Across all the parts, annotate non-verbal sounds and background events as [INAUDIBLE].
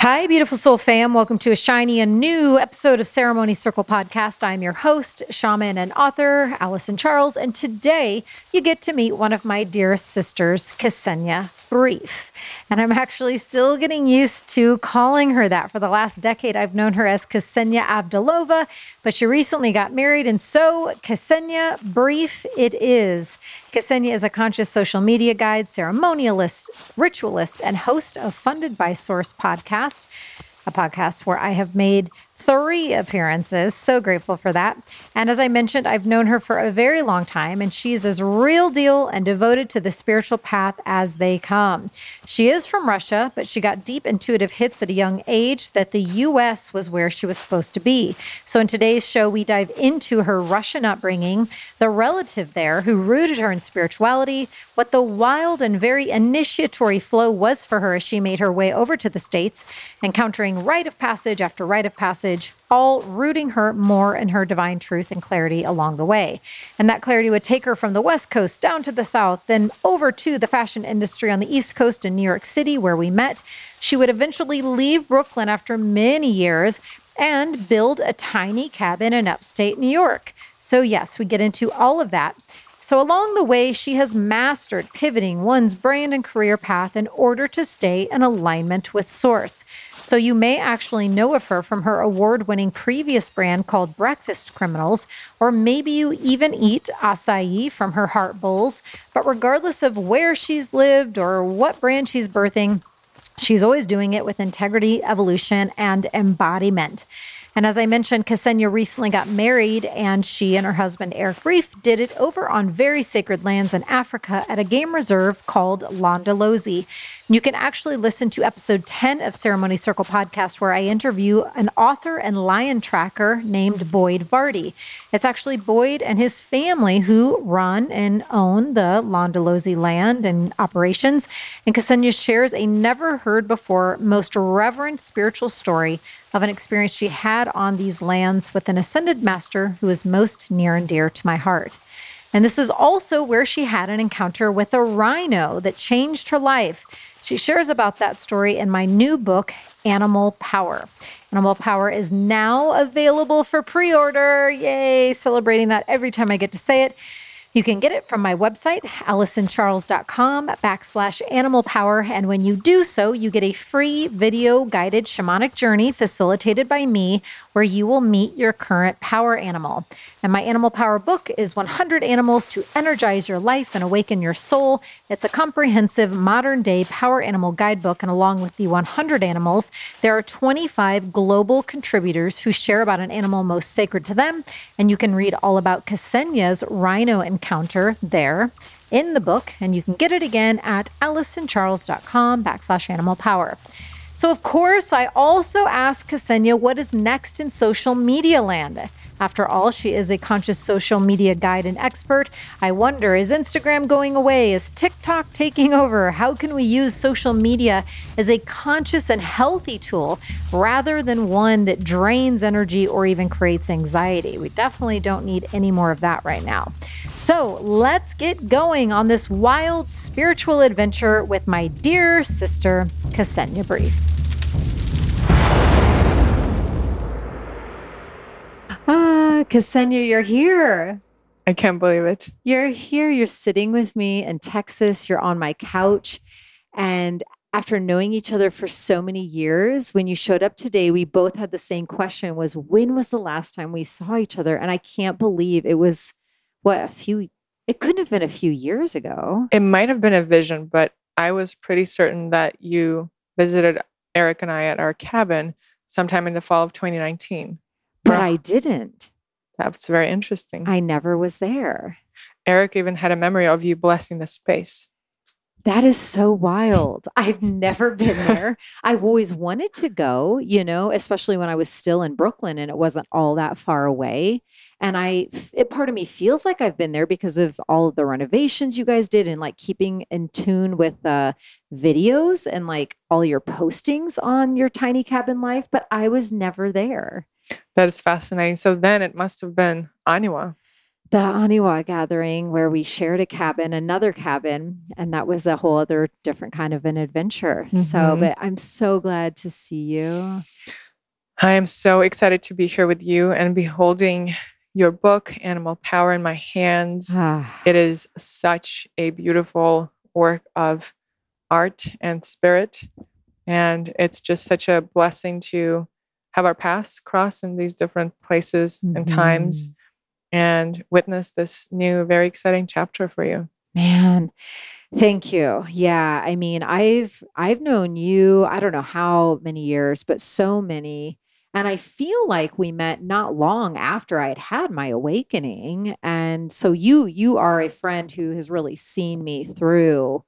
Hi, beautiful soul fam. Welcome to a shiny and new episode of Ceremony Circle Podcast. I'm your host, shaman and author, Allison Charles, and today you get to meet one of my dearest sisters, Ksenia Brief. And I'm actually still getting used to calling her that. For the last decade, I've known her as Ksenia Abdulova, but she recently got married, and so Ksenia Brief it is. Ksenia is a conscious social media guide, ceremonialist, ritualist, and host of Funded by Source podcast, a podcast where I have made three appearances. So grateful for that. And as I mentioned, I've known her for a very long time, and she's as real deal and devoted to the spiritual path as they come. She is from Russia, but she got deep intuitive hits at a young age that the US was where she was supposed to be. So in today's show, we dive into her Russian upbringing, the relative there who rooted her in spirituality, what the wild and very initiatory flow was for her as she made her way over to the States, encountering rite of passage after rite of passage, all rooting her more in her divine truth and clarity along the way. And that clarity would take her from the West Coast down to the South, then over to the fashion industry on the East Coast in New York City, where we met. She would eventually leave Brooklyn after many years and build a tiny cabin in upstate New York. So, yes, we get into all of that. So, along the way, she has mastered pivoting one's brand and career path in order to stay in alignment with Source. So, you may actually know of her from her award winning previous brand called Breakfast Criminals, or maybe you even eat acai from her heart bowls. But regardless of where she's lived or what brand she's birthing, she's always doing it with integrity, evolution, and embodiment. And as I mentioned, Ksenia recently got married, and she and her husband, Eric Brief, did it over on very sacred lands in Africa at a game reserve called Londolozi. You can actually listen to episode 10 of Ceremony Circle podcast, where I interview an author and lion tracker named Boyd Varty. It's actually Boyd and his family who run and own the Londolozi land and operations. And Ksenia shares a never heard before, most reverent spiritual story of an experience she had on these lands with an ascended master who is most near and dear to my heart. And this is also where she had an encounter with a rhino that changed her life. She shares about that story in my new book, Animal Power. Animal Power is now available for pre order. Yay, celebrating that every time I get to say it. You can get it from my website, allisoncharles.com backslash animal power. And when you do so, you get a free video guided shamanic journey facilitated by me where you will meet your current power animal. And my animal power book is 100 Animals to Energize Your Life and Awaken Your Soul. It's a comprehensive modern day power animal guidebook. And along with the 100 animals, there are 25 global contributors who share about an animal most sacred to them. And you can read all about Ksenia's rhino encounter there in the book. And you can get it again at allisoncharles.com backslash animal power. So, of course, I also asked Ksenia what is next in social media land. After all, she is a conscious social media guide and expert. I wonder is Instagram going away? Is TikTok taking over? How can we use social media as a conscious and healthy tool rather than one that drains energy or even creates anxiety? We definitely don't need any more of that right now. So let's get going on this wild spiritual adventure with my dear sister, Ksenia Brief. Ah, Ksenia, you're here. I can't believe it. You're here. You're sitting with me in Texas. You're on my couch. And after knowing each other for so many years, when you showed up today, we both had the same question was when was the last time we saw each other? And I can't believe it was what a few it couldn't have been a few years ago. It might have been a vision, but I was pretty certain that you visited Eric and I at our cabin sometime in the fall of 2019. But I didn't. That's very interesting. I never was there. Eric even had a memory of you blessing the space. That is so wild. I've never been there. [LAUGHS] I've always wanted to go, you know, especially when I was still in Brooklyn and it wasn't all that far away. And I, it, part of me feels like I've been there because of all of the renovations you guys did and like keeping in tune with the videos and like all your postings on your tiny cabin life. But I was never there. That is fascinating. So then it must have been Aniwa. the Aniwa gathering where we shared a cabin, another cabin, and that was a whole other different kind of an adventure. Mm-hmm. So, but I'm so glad to see you. I am so excited to be here with you and be holding your book, Animal Power, in my hands. Ah. it is such a beautiful work of art and spirit. And it's just such a blessing to have our paths cross in these different places mm-hmm. and times and witness this new, very exciting chapter for you. Man, thank you. Yeah, I mean, I've I've known you, I don't know how many years, but so many. And I feel like we met not long after I had had my awakening. And so you you are a friend who has really seen me through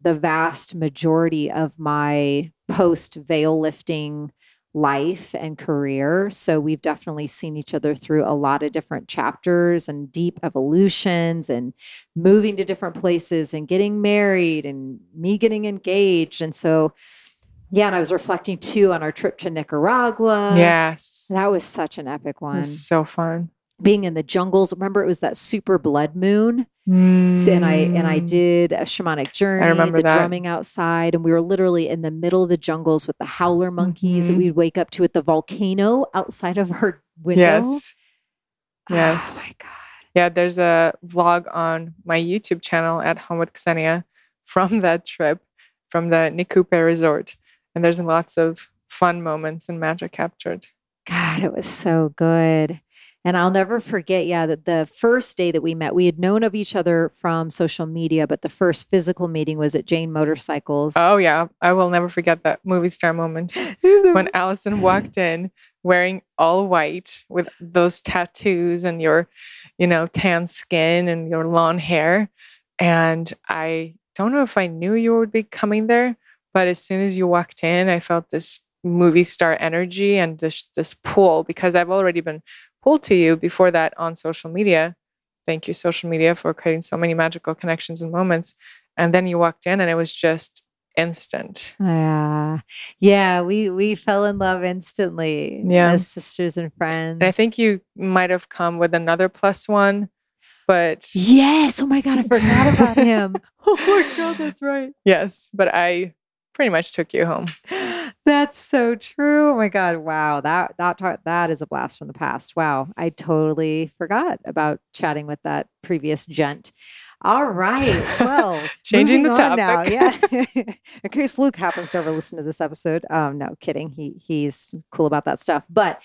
the vast majority of my post veil lifting life and career. So we've definitely seen each other through a lot of different chapters and deep evolutions and moving to different places and getting married and me getting engaged. And so, yeah, and I was reflecting too on our trip to Nicaragua. Yes. That was such an epic one. so fun being in the jungles. Remember, it was that super blood moon. Mm. So, and I and I mm. did a shamanic journey. I remember the that. drumming outside, and we were literally in the middle of the jungles with the howler monkeys mm-hmm. that we'd wake up to at the volcano outside of our window. Yes. Yes. Oh my god. Yeah, there's a vlog on my YouTube channel at Home with Ksenia from that trip from the Nekupe Resort, and there's lots of fun moments and magic captured. God, it was so good. And I'll never forget, yeah, that the first day that we met, we had known of each other from social media, but the first physical meeting was at Jane Motorcycles. Oh, yeah. I will never forget that movie star moment [LAUGHS] when Allison walked in wearing all white with those tattoos and your, you know, tan skin and your long hair. And I don't know if I knew you would be coming there, but as soon as you walked in, I felt this movie star energy and this this pull because I've already been pulled to you before that on social media. Thank you, social media, for creating so many magical connections and moments. And then you walked in and it was just instant. Yeah. Yeah. We we fell in love instantly yeah. as sisters and friends. And I think you might have come with another plus one, but Yes. Oh my God, I forgot about [LAUGHS] him. oh my God, that's right. Yes. But I pretty much took you home. [GASPS] That's so true. Oh my god! Wow that that that is a blast from the past. Wow, I totally forgot about chatting with that previous gent. All right. Well, [LAUGHS] changing the topic now. Yeah. [LAUGHS] [LAUGHS] In case Luke happens to ever listen to this episode. Um, no, kidding. He he's cool about that stuff. But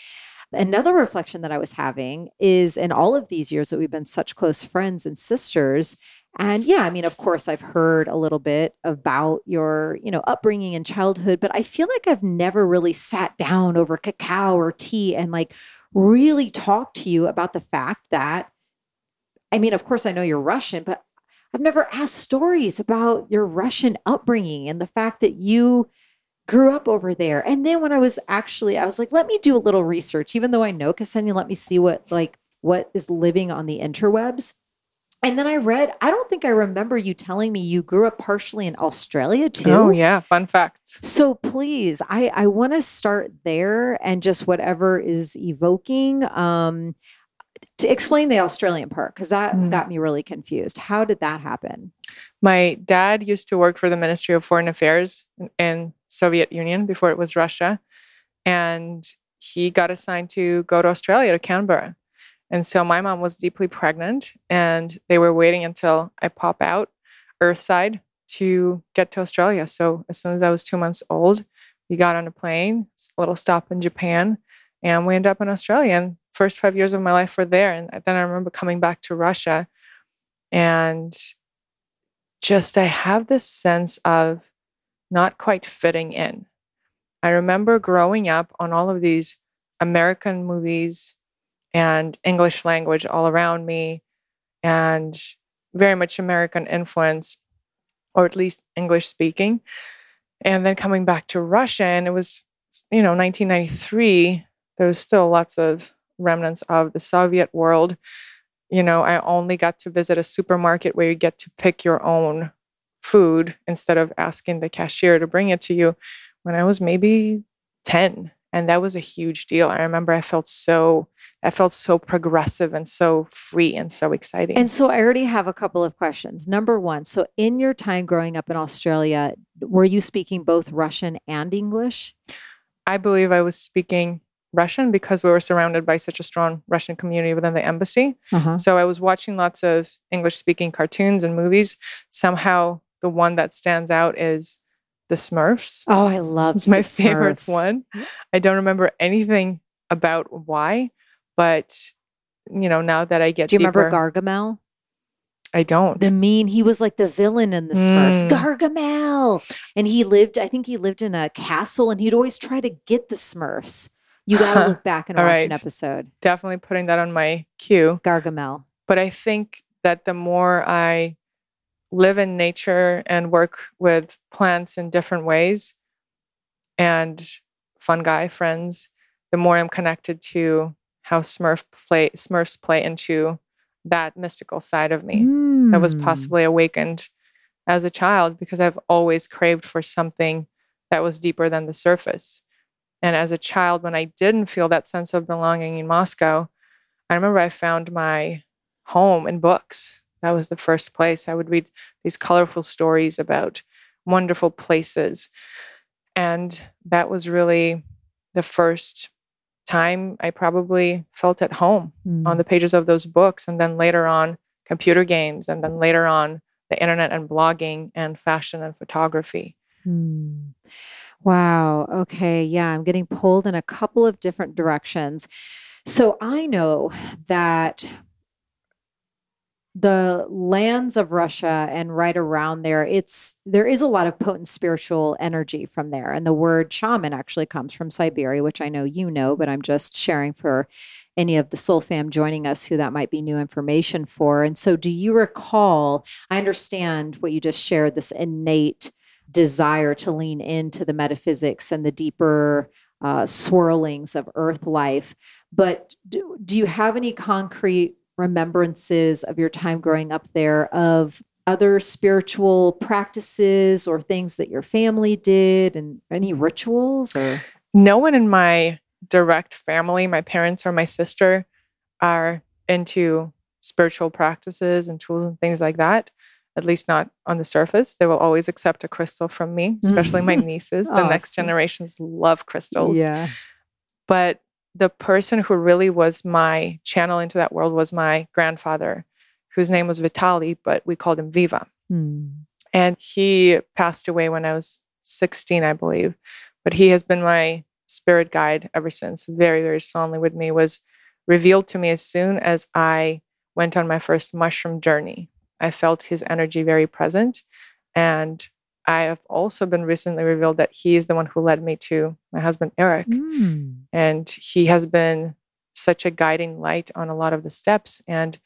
another reflection that I was having is in all of these years that we've been such close friends and sisters, and yeah, I mean, of course, I've heard a little bit about your, you know, upbringing and childhood, but I feel like I've never really sat down over cacao or tea and like really talked to you about the fact that, I mean, of course, I know you're Russian, but I've never asked stories about your Russian upbringing and the fact that you grew up over there. And then when I was actually, I was like, let me do a little research, even though I know Ksenia, let me see what like what is living on the interwebs. And then I read, I don't think I remember you telling me you grew up partially in Australia too. Oh, yeah. Fun facts. So please, I, I want to start there and just whatever is evoking. Um, to explain the Australian part, because that mm. got me really confused. How did that happen? My dad used to work for the Ministry of Foreign Affairs in Soviet Union before it was Russia. And he got assigned to go to Australia, to Canberra. And so my mom was deeply pregnant, and they were waiting until I pop out Earthside to get to Australia. So as soon as I was two months old, we got on a plane, a little stop in Japan, and we ended up in Australia. And first five years of my life were there. And then I remember coming back to Russia, and just I have this sense of not quite fitting in. I remember growing up on all of these American movies and English language all around me and very much American influence, or at least English speaking. And then coming back to Russia, and it was, you know, 1993, there was still lots of remnants of the Soviet world. You know, I only got to visit a supermarket where you get to pick your own food instead of asking the cashier to bring it to you when I was maybe 10. And that was a huge deal. I remember I felt so I felt so progressive and so free and so exciting. And so I already have a couple of questions. Number one, so in your time growing up in Australia, were you speaking both Russian and English? I believe I was speaking Russian because we were surrounded by such a strong Russian community within the embassy. Uh-huh. So I was watching lots of English speaking cartoons and movies. Somehow the one that stands out is the Smurfs. Oh, I love It's my the favorite Smurfs. one. I don't remember anything about why, but you know, now that I get Do you deeper, remember Gargamel? I don't. The mean, he was like the villain in the Smurfs, Mm. Gargamel. And he lived, I think he lived in a castle and he'd always try to get the Smurfs. You got to look [LAUGHS] back and watch an episode. Definitely putting that on my queue. Gargamel. But I think that the more I live in nature and work with plants in different ways and fungi friends, the more I'm connected to how Smurf play Smurfs play into that mystical side of me that was Mm. possibly awakened as a child because I've always craved for something that was deeper than the surface. And as a child, when I didn't feel that sense of belonging in Moscow, I remember I found my home in books. That was the first place I would read these colorful stories about wonderful places. And that was really the first time I probably felt at home Mm. on the pages of those books. And then later on, computer games. And then later on, the internet and blogging and fashion and photography. Hmm. Wow. Okay. Yeah, I'm getting pulled in a couple of different directions. So I know that the lands of Russia and right around there, it's there is a lot of potent spiritual energy from there. And the word shaman actually comes from Siberia, which I know you know, but I'm just sharing for any of the Soul fam joining us who that might be new information for. And so do you recall? I understand what you just shared, this innate desire to lean into the metaphysics and the deeper uh, swirlings of earth life. But do, do you have any concrete remembrances of your time growing up there of other spiritual practices or things that your family did and any rituals or No one in my direct family, my parents or my sister, are into spiritual practices and tools and things like that. At least not on the surface. They will always accept a crystal from me, especially my [LAUGHS] nieces. Oh, the next generations love crystals. yeah but the person who really was my channel into that world was my grandfather whose name was Vitali but we called him Viva. Hmm. and he passed away when I was 16 I believe. But he has been my spirit guide ever since. Very very strongly with me was revealed to me as soon as I went on my first mushroom journey. I felt his energy very present and I have also been recently revealed that he is the one who led me to my husband Eric Hmm. and he has been such a guiding light on a lot of the steps and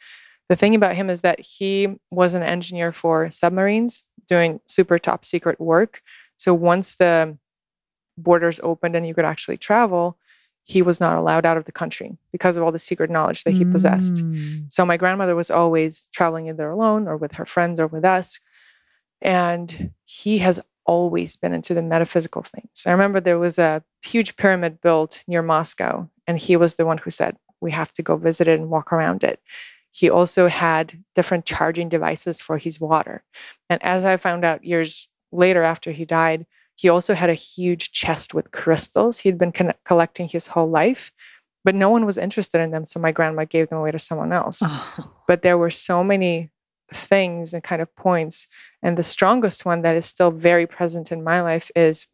the thing about him is that he was an engineer for submarines doing super top secret work so once the borders opened and you could actually travel he was not allowed out of the country because of all the secret knowledge that he possessed Hmm. so my grandmother was always traveling either alone or with her friends or with us. And he has always been into the metaphysical things. I remember there was a huge pyramid built near Moscow, and he was the one who said, We have to go visit it and walk around it. He also had different charging devices for his water. And as I found out years later after he died, he also had a huge chest with crystals he'd been con- collecting his whole life, but no one was interested in them. So my grandma gave them away to someone else Oh. [LAUGHS] but there were so many things and kind of points. And the strongest one that is still very present in my life is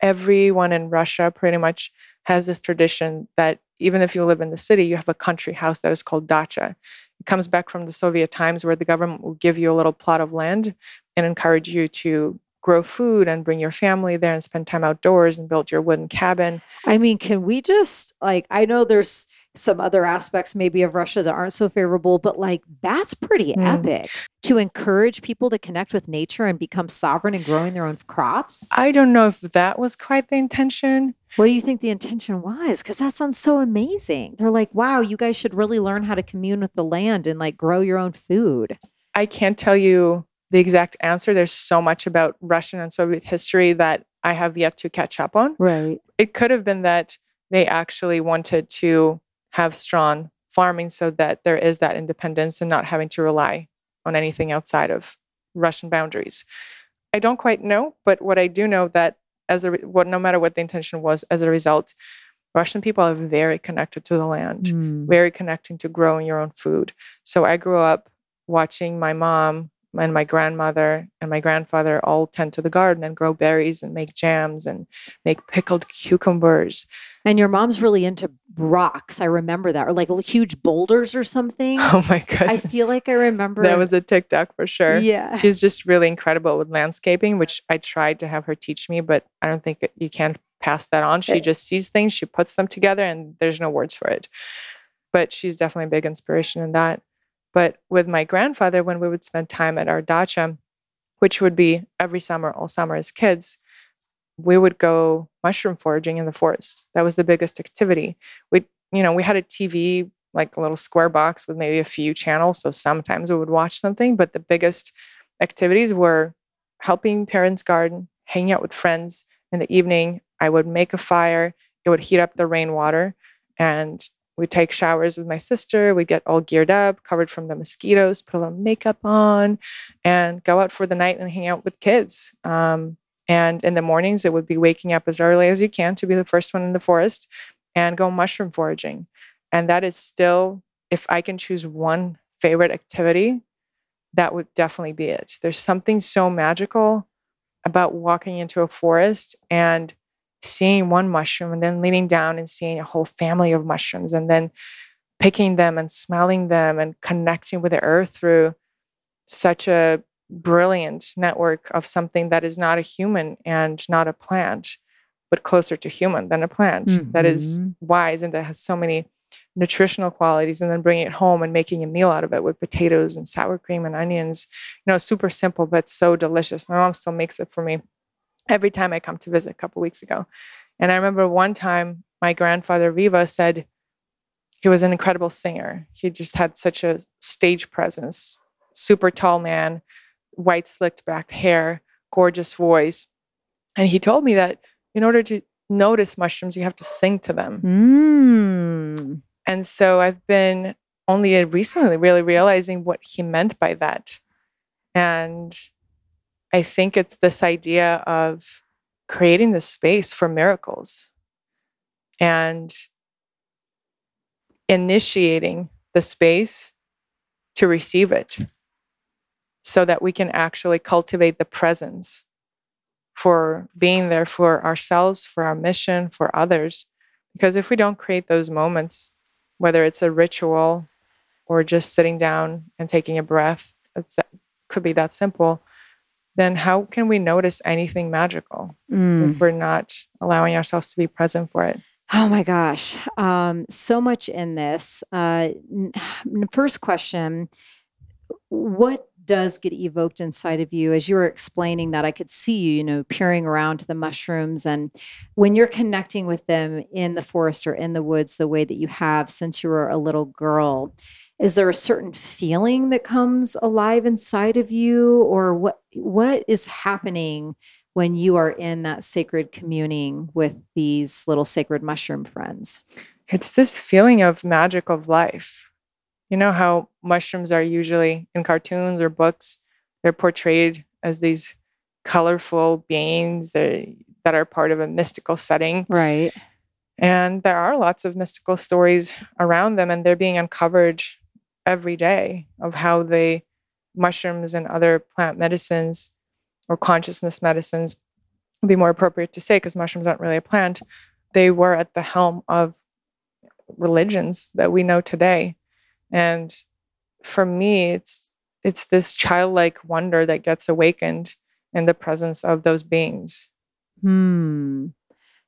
everyone in russia pretty much has this tradition that even if you live in the city you have a country house that is called dacha. It comes back from the soviet times where the government will give you a little plot of land and encourage you to grow food and bring your family there and spend time outdoors and build your wooden cabin. I mean, can we just like I know there's some other aspects maybe of Russia that aren't so favorable, but like that's pretty Mm. epic to encourage people to connect with nature and become sovereign and growing their own crops. i don't know if that was quite the intention What do you think the intention was? Because that sounds so amazing. They're like, wow, you guys should really learn how to commune with the land and like grow your own food. I can't tell you the exact answer. There's so much about Russian and Soviet history that I have yet to catch up on. Right. It could have been that they actually wanted to have strong farming so that there is that independence and not having to rely on anything outside of Russian boundaries. I don't quite know, but what I do know that as a what no matter what the intention was, as a result, Russian people are very connected to the land, Mm. very connecting to growing your own food. So I grew up watching my mom and my grandmother and my grandfather all tend to the garden and grow berries and make jams and make pickled cucumbers. And your mom's really into rocks. I remember that, or like huge boulders or something. [LAUGHS] Oh my goodness. I feel like I remember that was a TikTok for sure. Yeah. She's just really incredible with landscaping, which I tried to have her teach me, but I don't think you can pass that on. She Eh. just sees things, she puts them together, and there's no words for it. But she's definitely a big inspiration in that. But with my grandfather, when we would spend time at our dacha, which would be every summer, all summer as kids, we would go mushroom foraging in the forest. That was the biggest activity. We, you know, we had a TV, like a little square box with maybe a few channels. So sometimes we would watch something, but the biggest activities were helping parents garden, hanging out with friends in the evening. I would make a fire. It would heat up the rainwater, and we'd take showers with my sister. We'd get all geared up, covered from the mosquitoes, put a little makeup on, and go out for the night and hang out with kids. Um, and in the mornings, it would be waking up as early as you can to be the first one in the forest and go mushroom foraging. And that is still, if I can choose one favorite activity, that would definitely be it. There's something so magical about walking into a forest and seeing one mushroom and then leaning down and seeing a whole family of mushrooms and then picking them and smelling them and connecting with the earth through such a brilliant network of something that is not a human and not a plant, but closer to human than a plant that is Mhm. wise and that has so many nutritional qualities and then bringing it home and making a meal out of it with potatoes and sour cream and onions. You know super simple but so delicious. My mom still makes it for me every time i come to visit a couple weeks ago. And i remember one time my grandfather viva said he was an incredible singer. He just had such a stage presence super tall man white slicked back hair gorgeous voice and he told me that in order to notice mushrooms you have to sing to them Mm. and so I've been only recently really realizing what he meant by that. And I think it's this idea of creating the space for miracles and initiating the space to receive it so that we can actually cultivate the presence for being there for ourselves, for our mission, for others. Because if we don't create those moments, whether it's a ritual or just sitting down and taking a breath, it could be that simple, then how can we notice anything magical Mm. if we're not allowing ourselves to be present for it? Oh my gosh. Um, so much in this. Uh, n- [SIGHS] first question What does get evoked inside of you as you were explaining that? I could see you, you know, peering around to the mushrooms. And when you're connecting with them in the forest or in the woods the way that you have since you were a little girl, is there a certain feeling that comes alive inside of you or what what is happening when you are in that sacred communing with these little sacred mushroom friends It's this feeling of magic of life. You know how mushrooms are usually in cartoons or books, they're portrayed as these colorful beings that, that are part of a mystical setting. right And there are lots of mystical stories around them, and they're being uncovered every day of how they, mushrooms and other plant medicines or consciousness medicines, would be more appropriate to say because mushrooms aren't really a plant, they were at the helm of religions that we know today. And for me, it's it's this childlike wonder that gets awakened in the presence of those beings. hmm.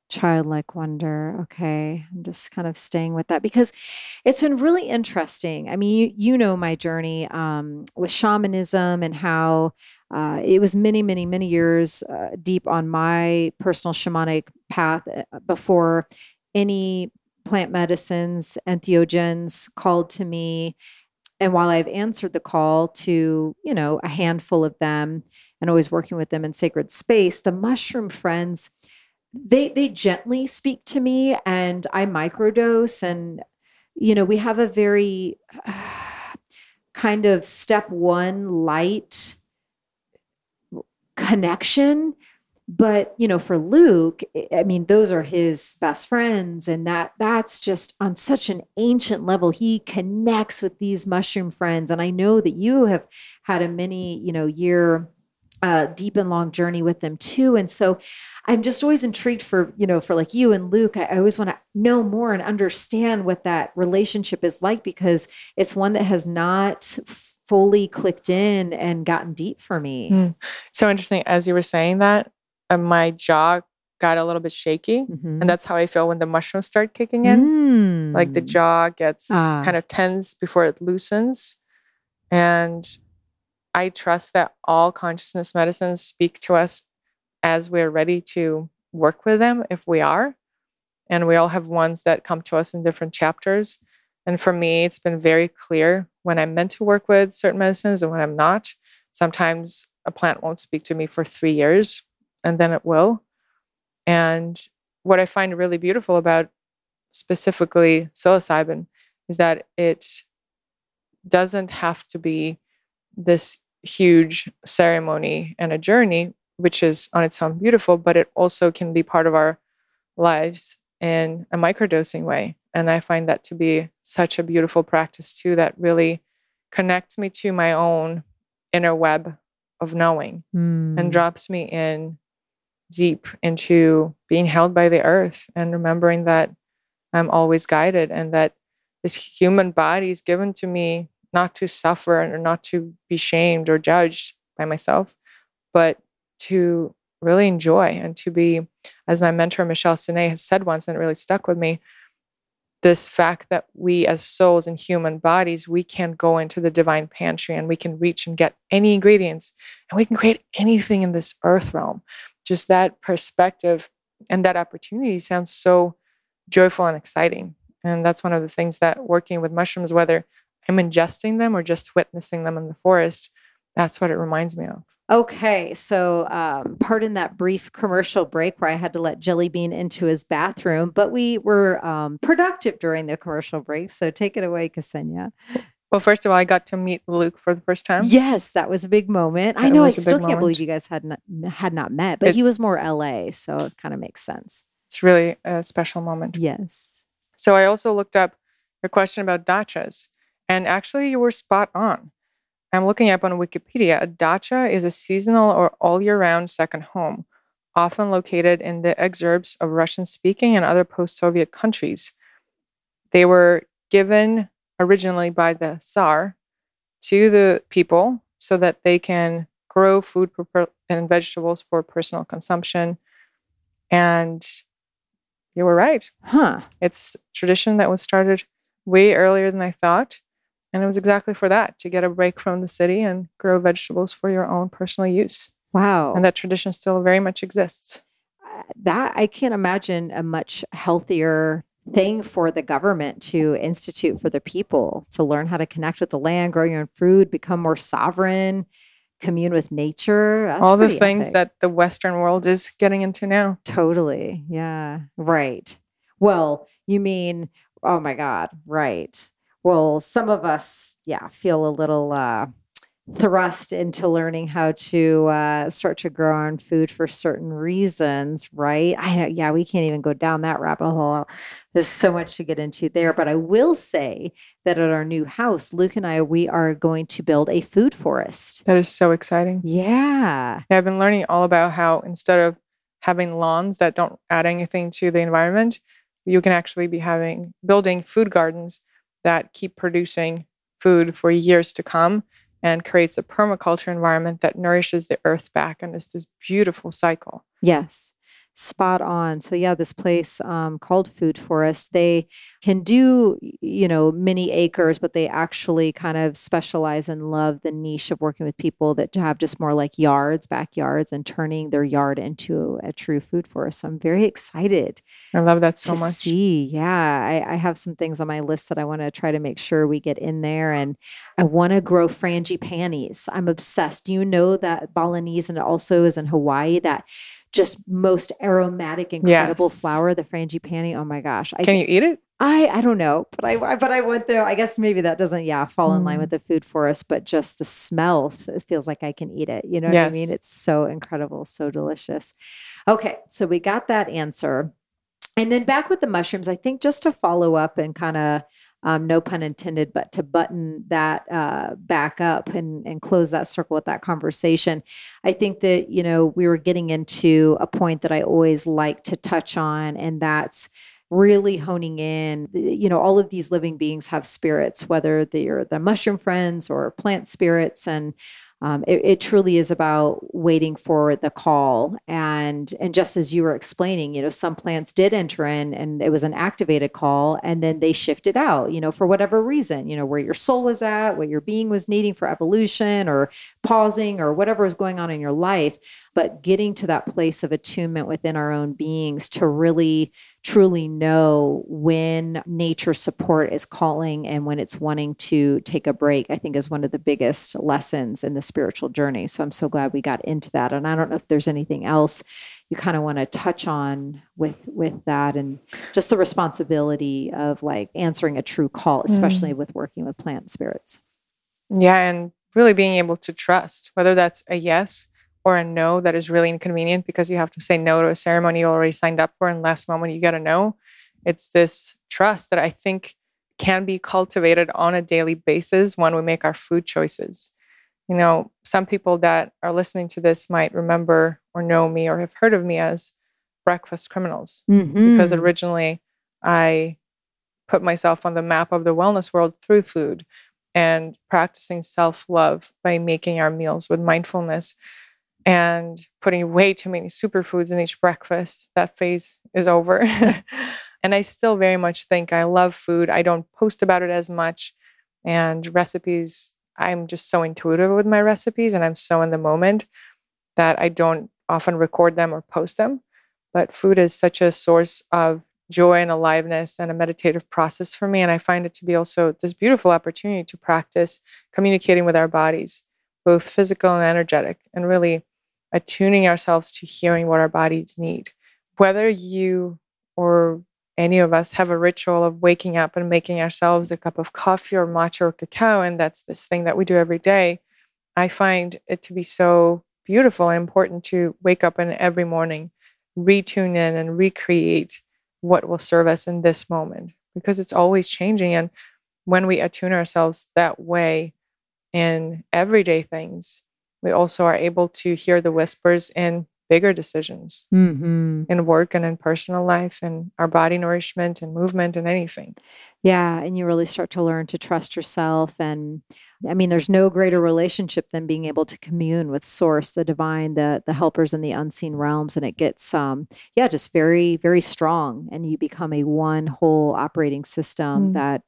Childlike wonder. Okay. I'm just kind of staying with that because it's been really interesting. I mean you, you know my journey um, with shamanism and how uh, it was many many many years uh, deep on my personal shamanic path uh, before any plant medicines entheogens called to me. And while I've answered the call to, you know, a handful of them and always working with them in sacred space, the mushroom friends, they they gently speak to me and I microdose. And you know, we have a very uh, [SIGHS] kind of step 1 light connection but you know for luke i mean those are his best friends and that that's just on such an ancient level he connects with these mushroom friends. And i know that you have had a many you know year uh, deep and long journey with them too. And so i'm just always intrigued for you know for like you and luke i, I always want to know more and understand what that relationship is like because it's one that has not fully clicked in and gotten deep for me. Mm. so interesting as you were saying that my jaw got a little bit shaky. Mm-hmm. And that's how I feel when the mushrooms start kicking in. Mm. Like the mm. jaw gets ah. kind of tense before it loosens. And I trust that all consciousness medicines speak to us as we're ready to work with them if we are. And we all have ones that come to us in different chapters. And for me, it's been very clear when I'm meant to work with certain medicines and when I'm not. Sometimes a plant won't speak to me for three years and then it will. And what I find really beautiful about specifically psilocybin is that it doesn't have to be this huge ceremony and a journey, which is on its own beautiful, but it also can be part of our lives in a microdosing way. And I find that to be such a beautiful practice too, that really connects me to my own inner web of knowing mm. and drops me in deep into being held by the earth and remembering that I'm always guided and that this human body is given to me not to suffer and not to be shamed or judged by myself, but to really enjoy and to be, as my mentor Michelle Sine has said once, and it really stuck with me, this fact that we as souls in human bodies, we can go into the divine pantry and we can reach and get any ingredients and we can create anything in this earth realm just that perspective and that opportunity sounds so joyful and exciting. And that's one of the things that working with mushrooms, whether I'm ingesting them or just witnessing them in the forest, that's what it reminds me of. Okay, so um, pardon that brief commercial break where I had to let Jelly Bean into his bathroom, but we were um, productive during the commercial break. So take it away, Ksenia. Well, first of all, I got to meet Luke for the first time. Yes, that was a big moment. That I know. I still can't moment. believe you guys had not had not met, but it, he was more LA, so it kind of makes sense. It's really a special moment. Yes. So I also looked up your question about dachas, and actually, you were spot on. I'm looking up on Wikipedia. A dacha is a seasonal or all year round second home, often located in the exurbs of Russian speaking and other post Soviet countries. They were given originally by the Tsar to the people so that they can grow food and vegetables for personal consumption. And you were right. Huh. It's tradition that was started way earlier than I thought. And it was exactly for that to get a break from the city and grow vegetables for your own personal use. Wow. And that tradition still very much exists. Uh, that I can't imagine a much healthier thing for the government to institute for the people to learn how to connect with the land, grow your own food, become more sovereign, commune with nature. That's All the things epic. that the Western world is getting into now. Totally. Yeah. Right. Well, you mean, oh my God, right. Well, some of us, yeah, feel a little uh thrust into learning how to uh, start to grow our own food for certain reasons, right? I yeah, we can't even go down that rabbit hole. There's so much to get into there, but I will say that at our new house, Luke and I, we are going to build a food forest. That is so exciting. Yeah. yeah I've been learning all about how instead of having lawns that don't add anything to the environment, you can actually be having building food gardens that keep producing food for years to come and creates a permaculture environment that nourishes the earth back and is this beautiful cycle. Yes. Spot on. So yeah, this place um, called Food Forest, they can do you know many acres, but they actually kind of specialize and love the niche of working with people that have just more like yards, backyards, and turning their yard into a true food forest. So I'm very excited. I love that so to much. See, yeah, I, I have some things on my list that I want to try to make sure we get in there, and I want to grow frangipanis. I'm obsessed. Do you know that Balinese and it also is in Hawaii that just most aromatic, incredible Yes. flower, the frangipani. Oh my gosh. I Can you eat it? I I don't know, but I but I went there. I guess maybe that doesn't yeah fall in line Mm. with the food forest, but just the smell it feels like I can eat it. You know what I mean? It's so incredible, so delicious. Okay, so we got that answer, and then back with the mushrooms. I think just to follow up and kind of um, no pun intended, but to button that uh, back up and and close that circle with that conversation. I think that you know we were getting into a point that I always like to touch on, and that's really honing in you know all of these living beings have spirits whether they're the mushroom friends or plant spirits and um, it, it truly is about waiting for the call. And and just as you were explaining you know some plants did enter in and it was an activated call and then they shifted out you know for whatever reason you know where your soul was at what your being was needing for evolution or pausing or whatever is going on in your life. But getting to that place of attunement within our own beings to really truly know when nature support is calling and when it's wanting to take a break i think is one of the biggest lessons in the spiritual journey. So i'm so glad we got into that. And i don't know if there's anything else you kind of want to touch on with with that and just the responsibility of like answering a true call especially mm. with working with plant spirits. Yeah, and really being able to trust, whether that's a yes or a no that is really inconvenient because you have to say no to a ceremony you already signed up for, and last moment you got to no. It's this trust that I think can be cultivated on a daily basis when we make our food choices. You know, some people that are listening to this might remember or know me or have heard of me as breakfast criminals because Mhm. originally I put myself on the map of the wellness world through food and practicing self love by making our meals with mindfulness and putting way too many superfoods in each breakfast. That phase is over. [LAUGHS] and I still very much think I love food. I don't post about it as much. And recipes, I'm just so intuitive with my recipes and I'm so in the moment that I don't often record them or post them. But food is such a source of joy and aliveness and a meditative process for me. And I find it to be also this beautiful opportunity to practice communicating with our bodies, both physical and energetic, and really attuning ourselves to hearing what our bodies need. Whether you or any of us have a ritual of waking up and making ourselves a cup of coffee or matcha or cacao, and that's this thing that we do every day, I find it to be so beautiful and important to wake up and every morning retune in and recreate what will serve us in this moment because it's always changing. And when we attune ourselves that way in everyday things, we also are able to hear the whispers in bigger decisions Mhm. in work and in personal life and our body nourishment and movement and anything. Yeah, and you really start to learn to trust yourself. And I mean, there's no greater relationship than being able to commune with Source, the divine, the the helpers in the unseen realms, and it gets um, yeah, just very very strong, and you become a one whole operating system Mm. that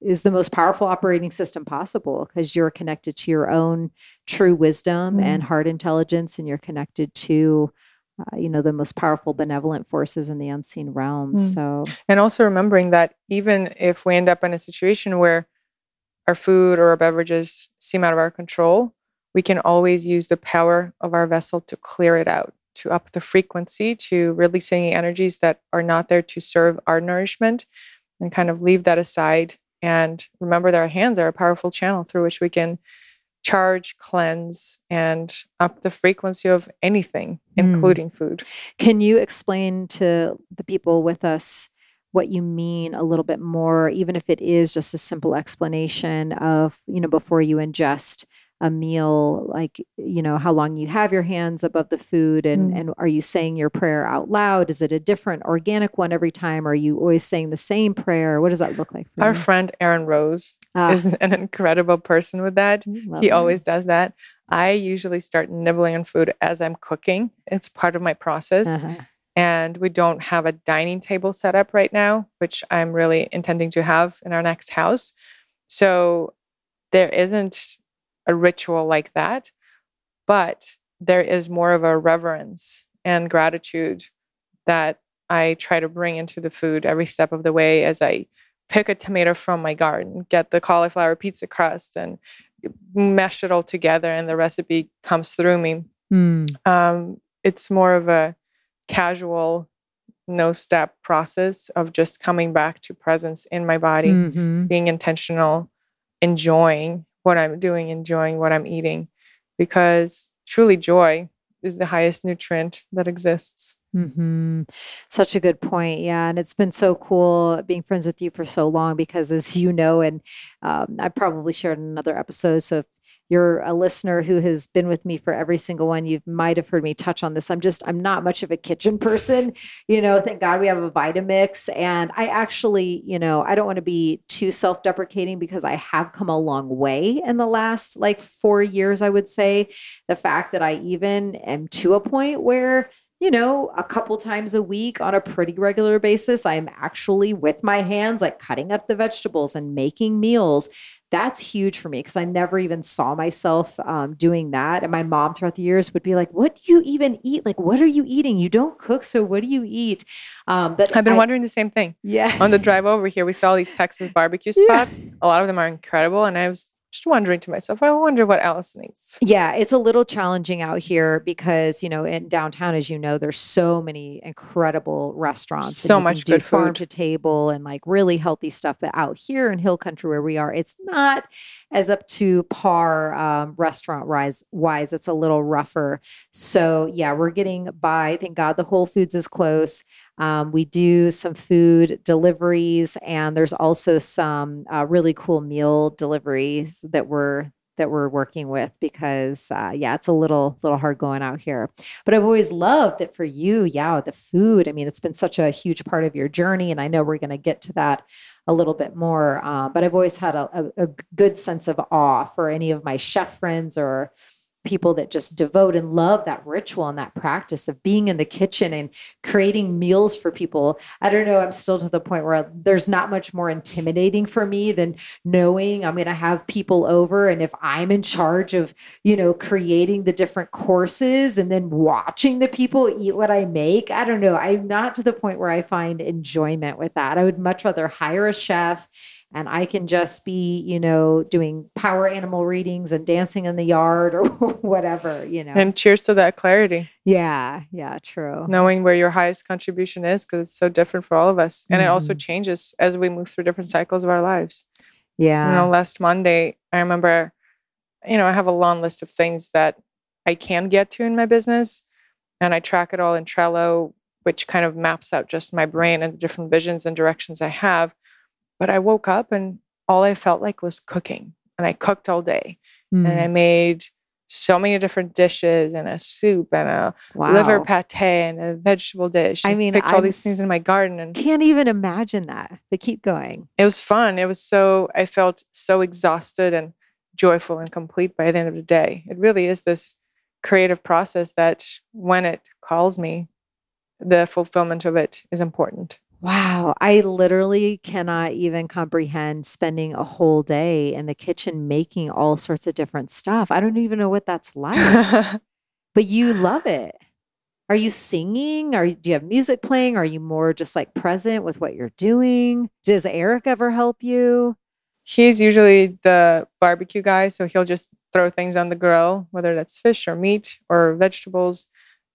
is the most powerful operating system possible because you're connected to your own true wisdom and heart intelligence, and you're connected to. Uh, you know the most powerful benevolent forces in the unseen realms Mm. so And also remembering that even if we end up in a situation where our food or our beverages seem out of our control, we can always use the power of our vessel to clear it out, to up the frequency, to release any energies that are not there to serve our nourishment, and kind of leave that aside. And remember that our hands are a powerful channel through which we can charge, cleanse, and up the frequency of anything, Mm. including food. Can you explain to the people with us what you mean a little bit more, even if it is just a simple explanation of, you know, before you ingest a meal, like, you know, how long you have your hands above the food and, Mm. and are you saying your prayer out loud? Is it a different organic one every time? Are you always saying the same prayer? What does that look like Our you? friend Aaron Rose Ah, is [LAUGHS] an incredible person with that. love He that. always does that. I usually start nibbling on food as I'm cooking. It's part of my process. Uh-huh. And we don't have a dining table set up right now, which I'm really intending to have in our next house. So there isn't a ritual like that, but there is more of a reverence and gratitude that I try to bring into the food every step of the way as I pick a tomato from my garden, get the cauliflower pizza crust, and mesh it all together, and the recipe comes through me. Mm. Um, it's more of a casual, no step process of just coming back to presence in my body, mm-hmm. being intentional, enjoying what I'm doing, enjoying what I'm eating, because truly joy is the highest nutrient that exists. Mm-hmm. Such a good point. Yeah. And it's been so cool being friends with you for so long because, as you know, and um, I probably shared in another episode. So if you're a listener who has been with me for every single one, you might have heard me touch on this. I'm just, I'm not much of a kitchen person. You know, thank God we have a Vitamix. And I actually, you know, I don't want to be too self deprecating because I have come a long way in the last like four years, I would say. The fact that I even am to a point where you know, a couple times a week on a pretty regular basis, I'm actually with my hands, like cutting up the vegetables and making meals that's huge for me because I never even saw myself um, doing that. And my mom throughout the years would be like, "What do you even eat? Like, what are you eating? You don't cook, so what do you eat?" Um, but I've been I, wondering the same thing. Yeah. On the drive over here, we saw these Texas barbecue [LAUGHS] spots. Yeah. A lot of them are incredible, and I was just wondering to myself, I wonder what Allison needs. Yeah, it's a little challenging out here because, you know, in downtown, as you know, there's so many incredible restaurants. So much good farm food. to table and like really healthy stuff. But out here in Hill Country where we are, it's not as up to par um, restaurant wise. Wise, it's a little rougher. So yeah, we're getting by. Thank God the Whole Foods is close. Um, we do some food deliveries, and there's also some uh, really cool meal deliveries that we're that we're working with because uh, yeah it's a little little hard going out here. But i've always loved that for you yeah the food. I mean it's been such a huge part of your journey and i know we're going to get to that a little bit more uh, but i've always had a, a, a good sense of awe for any of my chef friends or people that just devote and love that ritual and that practice of being in the kitchen and creating meals for people. I don't know, I'm still to the point where there's not much more intimidating for me than knowing I'm going to have people over and if I'm in charge of, you know, creating the different courses and then watching the people eat what I make. I don't know, I'm not to the point where I find enjoyment with that. I would much rather hire a chef and I can just be, you know, doing power animal readings and dancing in the yard [LAUGHS] or whatever, you know. And cheers to that clarity. Yeah, yeah, true. Knowing where your highest contribution is because it's so different for all of us. And mm-hmm. it also mm-hmm. changes as we move through different cycles of our lives. Yeah. You know, last Monday, I remember, you know, I have a long list of things that I can get to in my business. And I track it all in Trello, which kind of maps out just my brain and the different visions and directions I have but I woke up and all I felt like was cooking. And I cooked all day. Mm. And I mm. made so many different dishes and a soup and a wow. liver pate and a vegetable dish. I mean, I picked all these things in my garden and can't even imagine that. But keep going. It was fun. It was so I felt so exhausted and joyful and complete by the end of the day. It really is this creative process that when it calls me, the fulfillment of it is important. Wow, I literally cannot even comprehend spending a whole day in the kitchen making all sorts of different stuff. I don't even know what that's like. [LAUGHS] but you love it. Are you singing? Are do you have music playing? Are you more just like present with what you're doing? Does Eric ever help you? He's usually the barbecue guy, so he'll just throw things on the grill, whether that's fish or meat or vegetables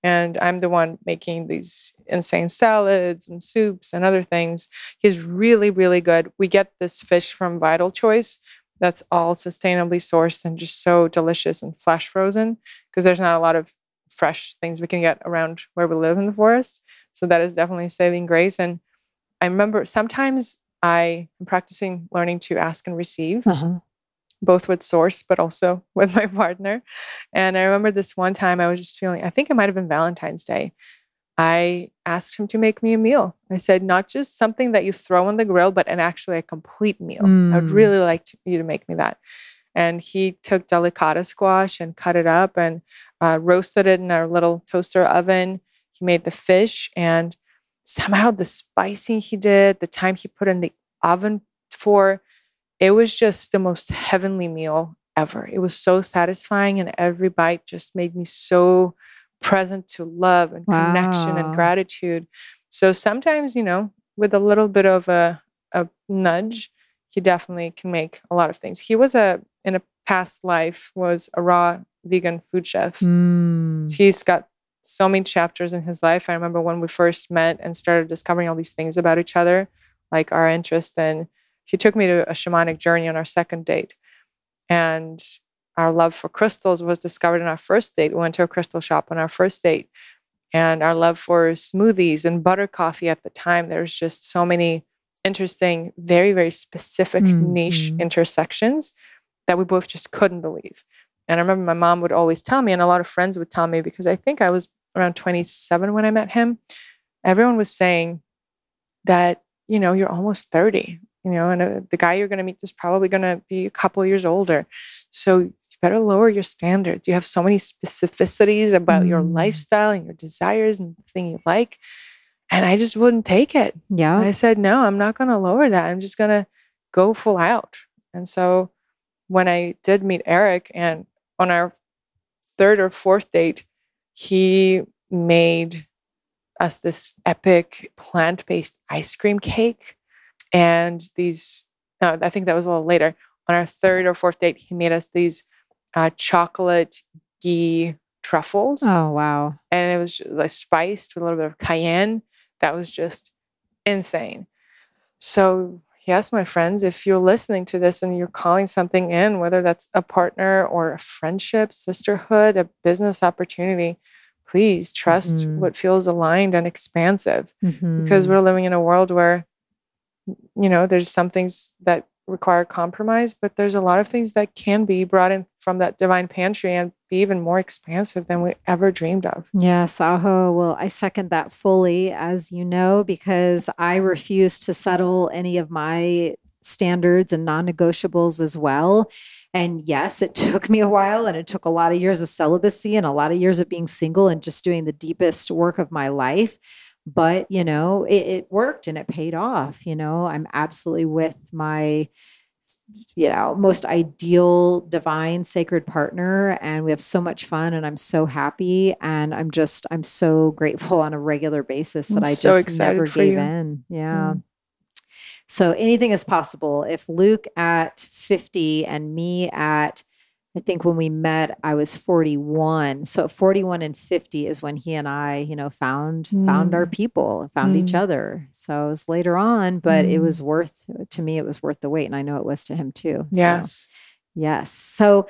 and I'm the one making these insane salads and soups and other things. He's really, really good. We get this fish from Vital Choice that's all sustainably sourced and just so delicious and flash frozen because there's not a lot of fresh things we can get around where we live in the forest. So that is definitely saving grace. And I remember sometimes I am practicing learning to ask and receive. Uh-huh both with source but also [LAUGHS] with my partner. And i remember this one time i was just feeling i think it might have been valentine's day. I asked him to make me a meal. I said not just something that you throw on the grill but an actually a complete meal. Mm. i would mm. really like to, you to make me that. And he took delicata squash and cut it up and uh, roasted it in our little toaster oven. He made the fish and somehow the spicing he did, the time he put in the oven for, it was just the most heavenly meal ever. It was so satisfying, and every bite just made me so present to love and wow. connection and gratitude. So sometimes, you know, with a little bit of a, a nudge, he definitely can make a lot of things. He was a in a past life was a raw vegan food chef. Mm. He's got so many chapters in his life. I remember when we first met and started discovering all these things about each other, like our interest in. He took me to a shamanic journey on our second date, and our love for crystals was discovered in our first date. We went to a crystal shop on our first date, and our love for smoothies and butter coffee at the time. There's just so many interesting, very very specific mm-hmm. niche intersections that we both just couldn't believe. And I remember my mom would always tell me, and a lot of friends would tell me because I think I was around 27 when I met him. Everyone was saying that, you know, you're almost 30, you know, and uh, the guy you're going to meet is probably going to be a couple years older. So you better lower your standards. You have so many specificities about mm. your lifestyle and your desires and the thing you like. And I just wouldn't take it. Yeah. And I said, no, I'm not going to lower that. I'm just going to go full out. And so when I did meet Eric and on our third or fourth date, he made us this epic plant based ice cream cake. And these, no, I think that was a little later. On our third or fourth date, he made us these uh, chocolate ghee truffles. Oh, wow. And it was like spiced with a little bit of cayenne. That was just insane. So yes, my friends, if you're listening to this and you're calling something in, whether that's a partner or a friendship, sisterhood, a business opportunity, please trust mm-hmm. what feels aligned and expansive mm-hmm. because we're living in a world where, you know, there's some things that require compromise, but there's a lot of things that can be brought in from that divine pantry and be even more expansive than we ever dreamed of. Yes, Aho. Well, I second that fully, as you know, because I refuse to settle any of my standards and non negotiables as well. And yes, it [LAUGHS] took me a while and it took a lot of years of celibacy and a lot of years of being single and just doing the deepest work of my life but you know it, it, worked and it paid off you know i'm absolutely with my you know most ideal divine sacred partner and we have so much fun and i'm so happy and i'm just i'm so grateful [LAUGHS] on a regular basis that I'm i just never gave you. in yeah mm. so anything is possible if luke at 50 and me at I think when we met, I was 41. So 41 and 50 is when he and I, you know, found mm. found our mm. people, found mm. each other. So it was later on, but mm. it was worth to me, it was worth the wait. And I know it was to him too. Yes. So, yes. So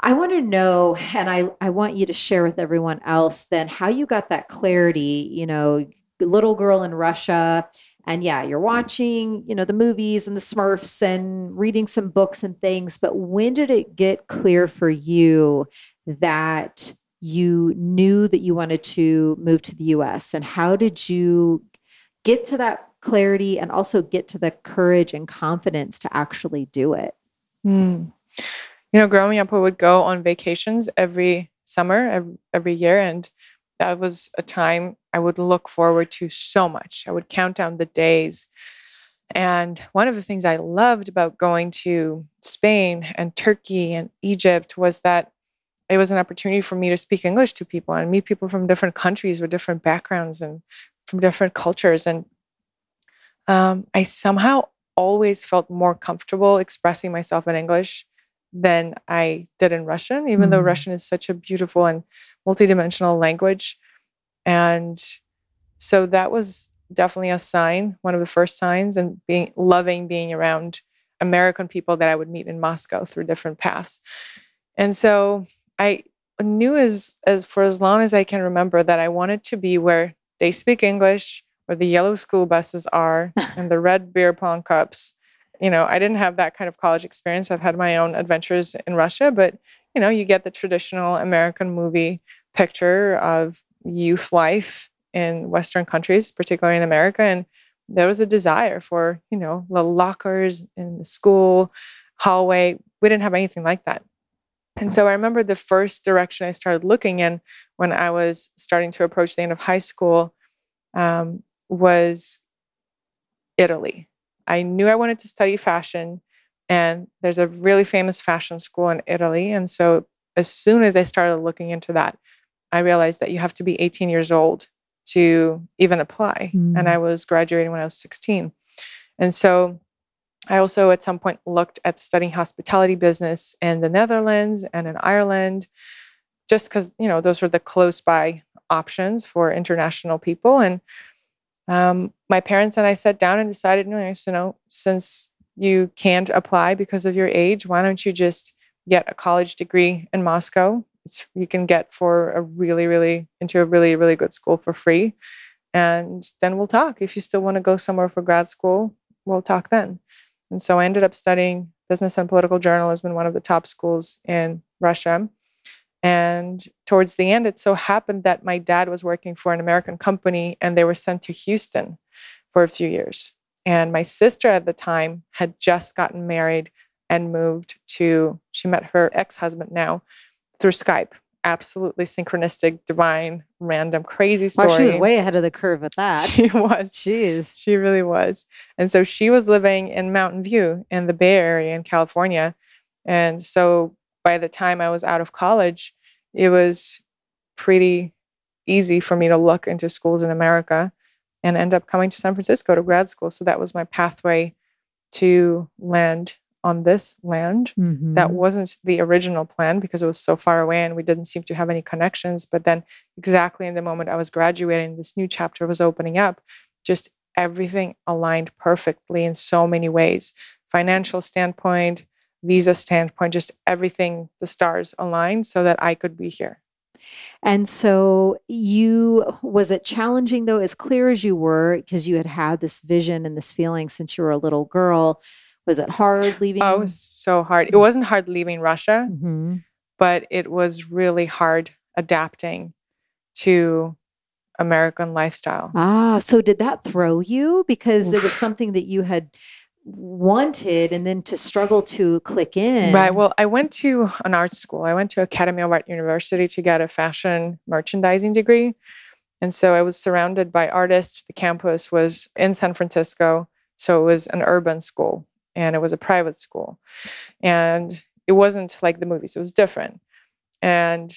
I want to know, and I, I want you to share with everyone else then how you got that clarity, you know, little girl in Russia and yeah, you're watching, you know, the movies and the Smurfs and reading some books and things. But when did it get clear for you that you knew that you wanted to move to the US? And how did you get to that clarity and also get to the courage and confidence to actually do it? Mm. You know, growing up, we would go on vacations every summer, every year. And that was a time I would look forward to so much. I would count down the days. And one of the things I loved about going to Spain and Turkey and Egypt was that it was an opportunity for me to speak English to people and meet people from different countries with different backgrounds and from different cultures. And um, I somehow always felt more comfortable expressing myself in English than I did in Russian, even mm-hmm. though Russian is such a beautiful and multidimensional language. And so that was definitely a sign, one of the first signs, and being loving being around American people that I would meet in Moscow through different paths. And so I knew as as for as long as I can remember that I wanted to be where they speak English, where the yellow school buses are, [LAUGHS] and the red beer pong cups. You know, I didn't have that kind of college experience. I've had my own adventures in Russia, but you know, you get the traditional American movie picture of youth life in Western countries, particularly in America. And there was a desire for, you know, the lockers in the school hallway. We didn't have anything like that. And so I remember the first direction I started looking in when I was starting to approach the end of high school um, was Italy. I knew I wanted to study fashion, and there's a really famous fashion school in Italy. And so as soon as I started looking into that, I realized that you have to be 18 years old to even apply. Mm. And I was graduating when I was 16. And so I also at some point looked at studying hospitality business in the Netherlands and in Ireland, just because, you know, those were the close by options for international people. And um, my parents and I sat down and decided, you know, since you can't apply because of your age, why don't you just get a college degree in Moscow? You can get for a really, really into a really, really good school for free. And then we'll talk. If you still want to go somewhere for grad school, we'll talk then. And so I ended up studying business and political journalism in one of the top schools in Russia. And towards the end, it so happened that my dad was working for an American company and they were sent to Houston for a few years. And my sister at the time had just gotten married and moved to, she met her ex husband now through Skype absolutely synchronistic, divine, random, crazy story. Wow, she was way ahead of the curve at that. [LAUGHS] She was. Jeez. She really was. And so she was living in Mountain View in the Bay Area in California. And so by the time I was out of college, it was pretty easy for me to look into schools in America and end up coming to San Francisco to grad school. So that was my pathway to land on this land. Mm-hmm. That wasn't the original plan because it was so far away and we didn't seem to have any connections. But then, exactly in the moment I was graduating, this new chapter was opening up. Just everything aligned perfectly in so many ways financial standpoint, visa standpoint, just everything, the stars aligned so that I could be here. And so you was it challenging though as clear as you were because you had had this vision and this feeling since you were a little girl was it hard leaving? Oh, it was so hard. It wasn't hard leaving Russia, mm-hmm. but it was really hard adapting to American lifestyle. Ah, so did that throw you because it was something that you had wanted and then to struggle to click in? Right. Well, I went to an art school. I went to Academy of Art University to get a fashion merchandising degree. And so I was surrounded by artists. The campus was in San Francisco. So it was an urban school and it was a private school. And it wasn't like the movies, it was different. And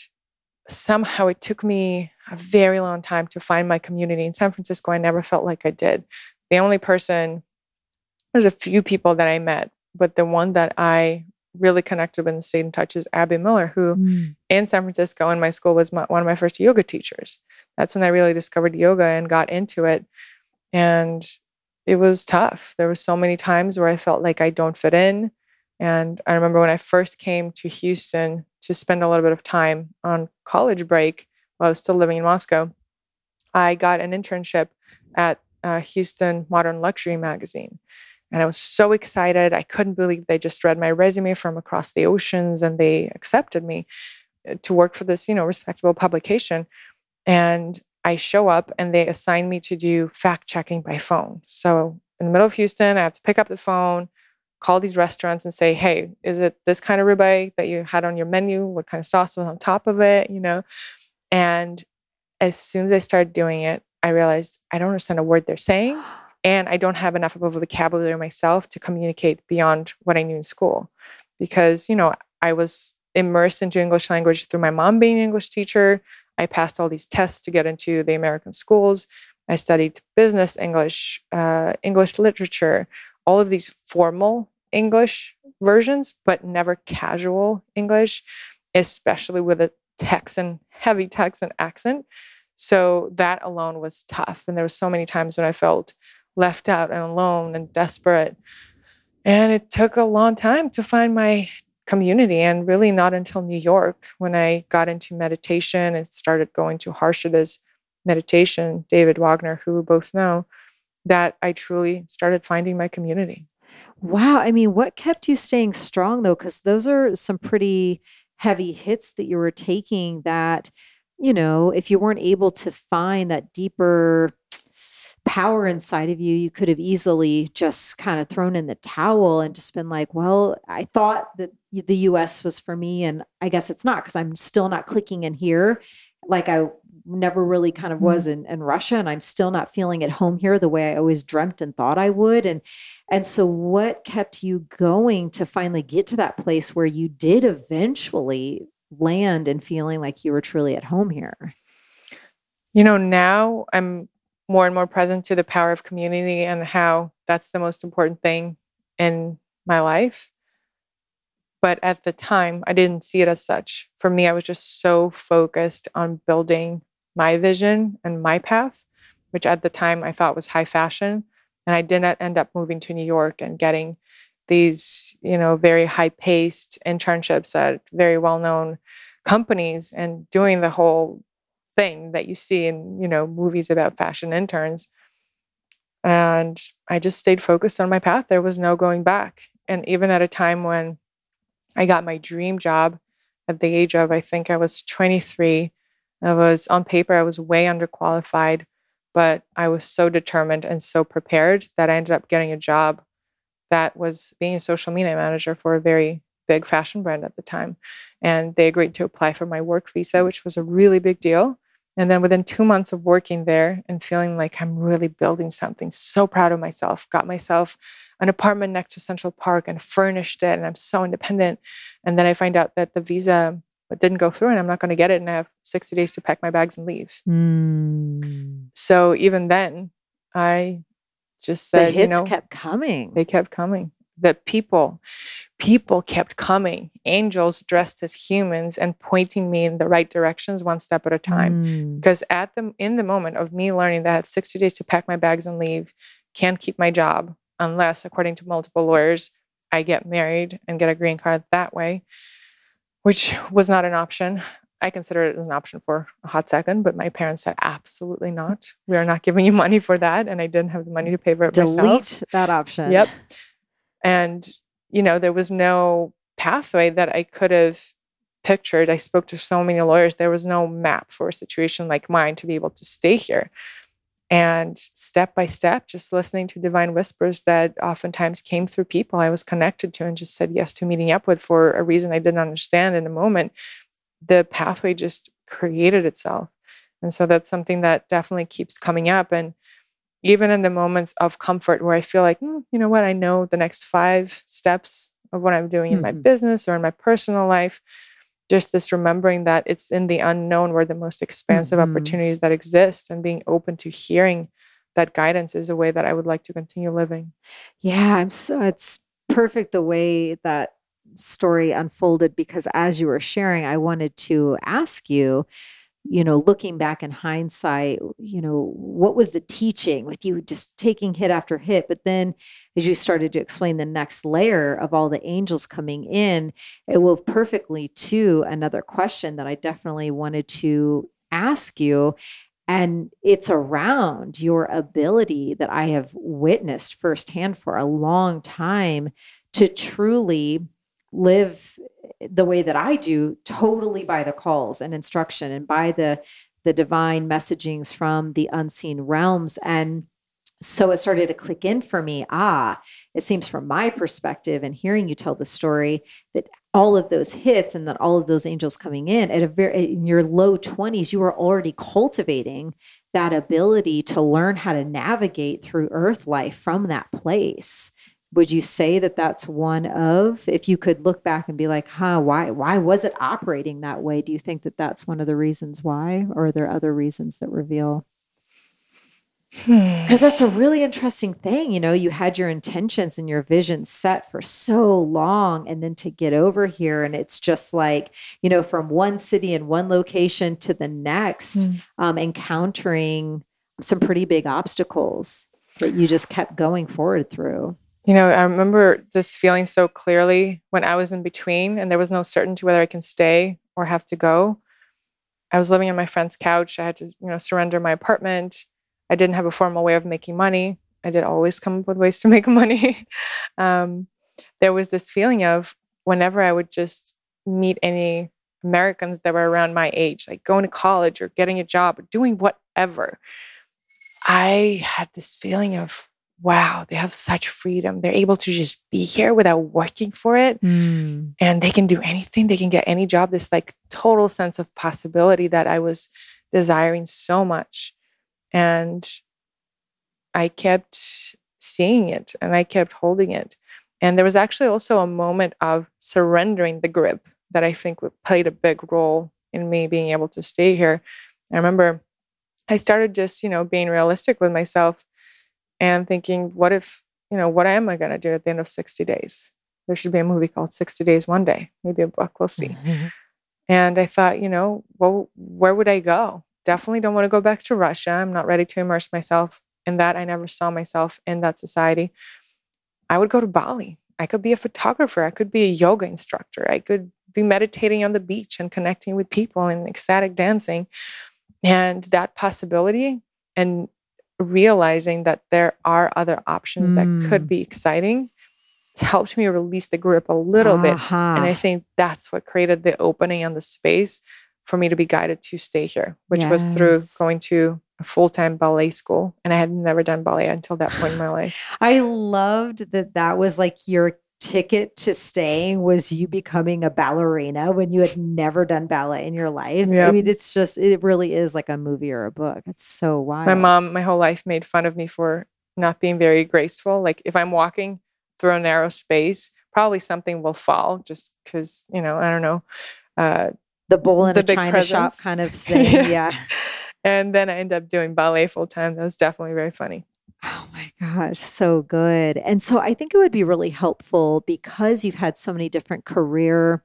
somehow it took me a very long time to find my community. In San Francisco, I never felt like I did. The only person, there's a few people that I met, but the one that I really connected with and stayed in touch is Abby Miller, who mm. in San Francisco in my school was my, one of my first yoga teachers. That's when I really discovered yoga and got into it. And it was tough. There were so many times where I felt like I don't fit in. And I remember when I first came to Houston to spend a little bit of time on college break while I was still living in Moscow, I got an internship at uh, Houston Modern Luxury magazine. And I was so excited. I couldn't believe they just read my resume from across the oceans and they accepted me uh, to work for this, you know, respectable publication. And I show up and they assign me to do fact checking by phone. So in the middle of Houston, I have to pick up the phone, call these restaurants and say, hey, is it this kind of ribeye that you had on your menu? What kind of sauce was on top of it? You know? And as soon as I started doing it, I realized I don't understand a word they're saying. [GASPS] And I don't have enough of a vocabulary myself to communicate beyond what I knew in school. Because, you know, I was immersed into English language through my mom being an English teacher. I passed all these tests to get into the American schools. I studied business English, uh, English literature, all of these formal English versions, but never casual English, especially with a Texan, heavy Texan accent. So that alone was tough. And there were so many times when I felt left out and alone and desperate. And it took a long time to find my community and really not until New York when I got into meditation and started going to Harshada's meditation, David Wagner, who we both know, that I truly started finding my community. Wow. I mean, what kept you staying strong though? Because those are some pretty heavy hits that you were taking that, you know, if you weren't able to find that deeper power inside of you, you could have easily just kind of thrown in the towel and just been like, well, I thought that the US was for me. And I guess it's not because I'm still not clicking in here like I never really kind of was mm-hmm. in, in Russia. And I'm still not feeling at home here the way I always dreamt and thought I would. And and so what kept you going to finally get to that place where you did eventually land and feeling like you were truly at home here? You know, now I'm more and more present to the power of community and how that's the most important thing in my life. But at the time, I didn't see it as such. For me, I was just so focused on building my vision and my path, which at the time I thought was high fashion. And I didn't end up moving to New York and getting these, you know, very high paced internships at very well known companies and doing the whole thing that you see in you know movies about fashion interns. And i just stayed focused on my path. There was no going back. And even at a time when i got my dream job at the age of i think i was 23 i was on paper i was way underqualified but i was so determined and so prepared that i ended up getting a job that was being a social media manager for a very big fashion brand at the time. And they agreed to apply for my work visa which was a really big deal and then within two months of working there and feeling like I'm really building something, so proud of myself, got myself an apartment next to Central Park and furnished it. And I'm so independent. And then I find out that the visa didn't go through and I'm not going to get it. And I have 60 days to pack my bags and leave. Mm. So even then, I just said, the hits you know, kept coming. They kept coming that people people kept coming angels dressed as humans and pointing me in the right directions one step at a time mm. because at the in the moment of me learning that I have 60 days to pack my bags and leave can't keep my job unless according to multiple lawyers i get married and get a green card that way which was not an option I considered it as an option for a hot second, but my parents said, absolutely not. We are not giving you money for that. And I didn't have the money to pay for it Delete myself. that option. Yep. And, you know, there was no pathway that I could have pictured. I spoke to so many lawyers. There was no map for a situation like mine to be able to stay here. And step by step, just listening to divine whispers that oftentimes came through people I was connected to and just said yes to meeting up with for a reason I didn't understand in a moment, the pathway just created itself. And so that's something that definitely keeps coming up. And even in the moments of comfort where I feel like, mm, you know what, I know the next five steps of what I'm doing in mm-hmm. my business or in my personal life, just this remembering that it's in the unknown where the most expansive mm-hmm. opportunities that exist and being open to hearing that guidance is a way that I would like to continue living. Yeah, I'm so it's perfect the way that story unfolded because as you were sharing, I wanted to ask you you know, looking back in hindsight, you know, what was the teaching with you just taking hit after hit? But then as you started to explain the next layer of all the angels coming in, it wove perfectly to another question that I definitely wanted to ask you. And it's around your ability that I have witnessed firsthand for a long time to truly live the way that I do totally by the calls and instruction and by the the divine messagings from the unseen realms. And so it started to click in for me. Ah it seems from my perspective and hearing you tell the story that all of those hits and that all of those angels coming in at a very in your low 20s you were already cultivating that ability to learn how to navigate through earth life from that place would you say that that's one of if you could look back and be like huh why why was it operating that way do you think that that's one of the reasons why or are there other reasons that reveal because hmm. that's a really interesting thing you know you had your intentions and your vision set for so long and then to get over here and it's just like you know from one city and one location to the next mm. um, encountering some pretty big obstacles that you just kept going forward through you know, I remember this feeling so clearly when I was in between and there was no certainty whether I can stay or have to go. I was living on my friend's couch. I had to, you know, surrender my apartment. I didn't have a formal way of making money. I did always come up with ways to [LAUGHS] make money. um, there was this feeling of whenever I would just meet any Americans that were around my age, like going to college or getting a job or doing whatever, I had this feeling of, wow, they have such freedom. They're able to just be here without working for it. Mm. And they can do anything, they can get any job. This like total sense of possibility that I was desiring so much. And I kept seeing it and I kept holding it. And there was actually also a moment of surrendering the grip that I think played a big role in me being able to stay here. I remember I started just, you know, being realistic with myself and thinking, what if, you know, what am I going to do at the end of 60 days? There should be a movie called 60 Days One Day, maybe a book, we'll see. Mm-hmm. And I thought, you know, well, where would I go? Definitely don't want to go back to Russia. I'm not ready to immerse myself in that. I never saw myself in that society. I would go to Bali. I could be a photographer. I could be a yoga instructor. I could be meditating on the beach and connecting with people and ecstatic dancing. And that possibility and realizing that there are other options mm. that could mm. be exciting it's helped me release the grip a little uh-huh. bit. And I think that's what created the opening and the space for me to be guided to stay here, which yes. was through going to a full-time ballet school and i had never done ballet until that point in my life [SIGHS] i loved that that was like your ticket to staying was you becoming a ballerina when you had never done ballet in your life yep. i mean it's just it really is like a movie or a book it's so wild my mom my whole life made fun of me for not being very graceful like if i'm walking through a narrow space probably something will fall just because you know i don't know uh, the bull in the a china presence. shop kind of [LAUGHS] thing yes. yeah and then I ended up doing ballet full time. That was definitely very funny. Oh my gosh, so good. And so I think it would be really helpful because you've had so many different career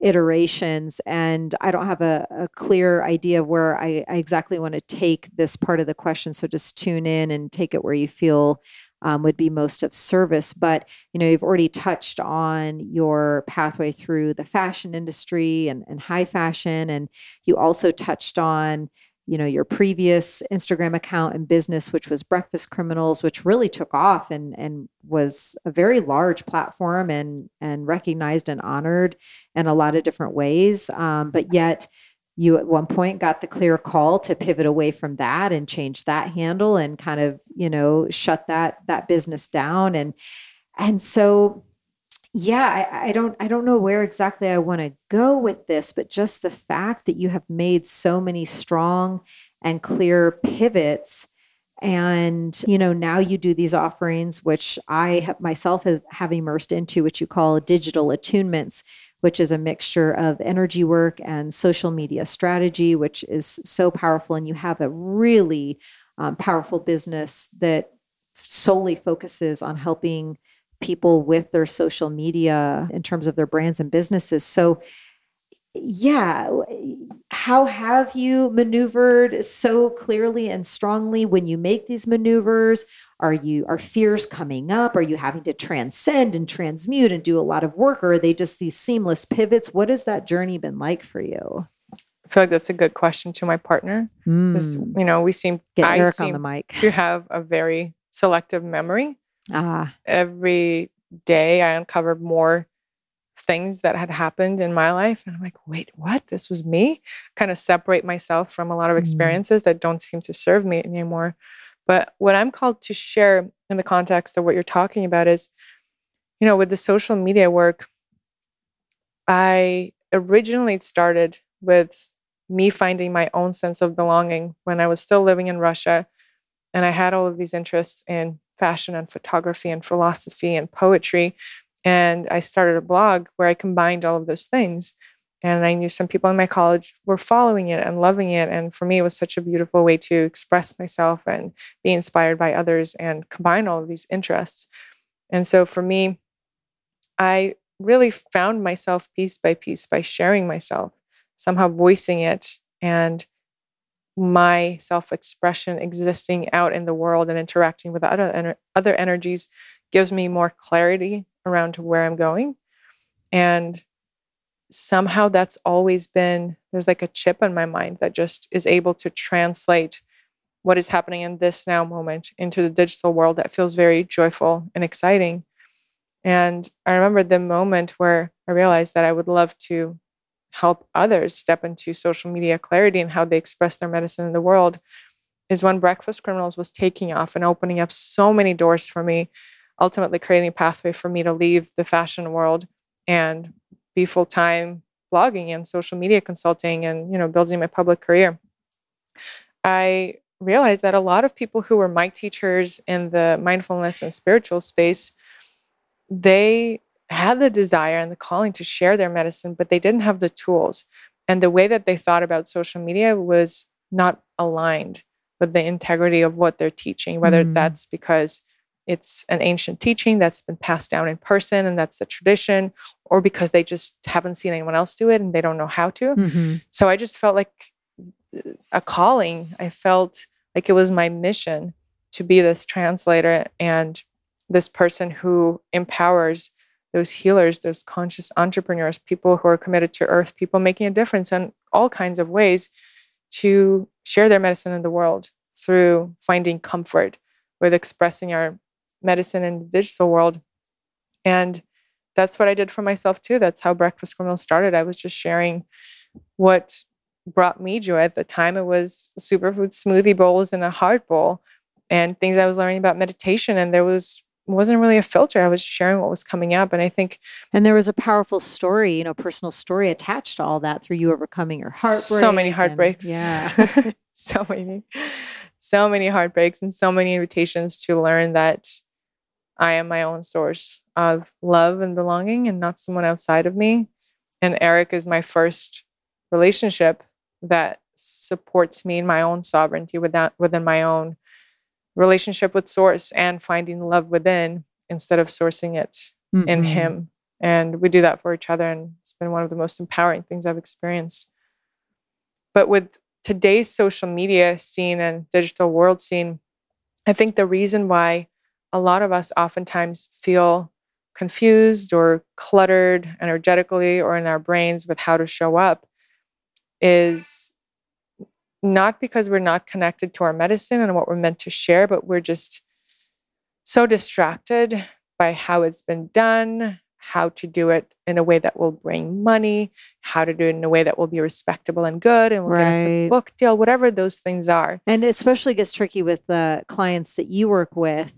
iterations and I don't have a, a clear idea where I, I, exactly want to take this part of the question. So just tune in and take it where you feel um, would be most of service. But you know, you've already touched on your pathway through the fashion industry and, and high fashion, and you also touched on you know your previous instagram account and business which was breakfast criminals which really took off and and was a very large platform and and recognized and honored in a lot of different ways. Um, but yet you at one point got the clear call to pivot away from that and change that handle and kind of you know shut that that business down. And and so yeah I, I, don't i don't know where exactly i want to go with this but just the fact that you have made so many strong and clear pivots and you know now you do these offerings which i have, myself have, have immersed into which you call digital attunements which is a mixture of energy work and social media strategy which is so powerful. And you have a really um, powerful business that solely focuses on helping people with their social media in terms of their brands and businesses. So, yeah, how have you maneuvered so clearly and strongly when you make these maneuvers? Are you are fears coming up? Are you having to transcend and transmute and do a lot of work, or are they just these seamless pivots? What has that journey been like for you? I feel like that's a good question to my partner. Mm. you know, we seem Get I Eric seem on the mic. to have a very selective memory. Ah. Every day, I uncovered more things that had happened in my life. And I'm like, wait, what? This was me? Kind of separate myself from a lot of mm. experiences mm. that don't seem to serve me anymore. But what I'm called to share in the context of what you're talking about is, you know, with the social media work, I originally started with me finding my own sense of belonging when I was still living in Russia. And I had all of these interests in fashion and photography and philosophy and poetry. And I started a blog where I combined all of those things. And I knew some people in my college were following it and loving it. And for me, it was such a beautiful way to express myself and be inspired by others and combine all of these interests. And so for me, I really found myself piece by piece by sharing myself, somehow voicing it and my self expression existing out in the world and interacting with other, other energies gives me more clarity around to where I'm going. And somehow that's always been there's like a chip in my mind that just is able to translate what is happening in this now moment into the digital world that feels very joyful and exciting. And I remember the moment where I realized that I would love to help others step into social media clarity and how they express their medicine in the world is when Breakfast Criminals was taking off and opening up so many doors for me, ultimately creating a pathway for me to leave the fashion world and be full time blogging and social media consulting and you know building my public career. I realized that a lot of people who were my teachers in the mindfulness and spiritual space, they had the desire and the calling to share their medicine, but they didn't have the tools. And the way that they thought about social media was not aligned with the integrity of what they're teaching, whether mm. that's because it's an ancient teaching that's been passed down in person and that's the tradition, or because they just haven't seen anyone else do it and they don't know how to. Mm-hmm. So I just felt like a calling. I felt like it was my mission to be this translator and this person who empowers those healers, those conscious entrepreneurs, people who are committed to earth, people making a difference in all kinds of ways to share their medicine in the world through finding comfort with expressing our medicine in the digital world. And that's what I did for myself too. That's how Breakfast Criminal started. I was just sharing what brought me joy at the time. It was superfood smoothie bowls and a heart bowl and things I was learning about meditation. And there was wasn't really a filter. I was sharing what was coming up. And I think And there was a powerful story, you know, personal story attached to all that through you overcoming your heartbreak. So many heartbreaks. And, yeah. [LAUGHS] so many. So many heartbreaks and so many invitations to learn that I am my own source of love and belonging and not someone outside of me. And Eric is my first relationship that supports me in my own sovereignty without within my own relationship with source and finding love within instead of sourcing it mm-hmm. in him and we do that for each other and it's been one of the most empowering things i've experienced but with today's social media scene and digital world scene i think the reason why a lot of us oftentimes feel confused or cluttered energetically or in our brains with how to show up is not because we're not connected to our medicine and what we're meant to share, but we're just so distracted by how it's been done, how to do it in a way that will bring money, how to do it in a way that will be respectable and good, and will right. get us a book deal, whatever those things are. And especially gets tricky with the clients that you work with,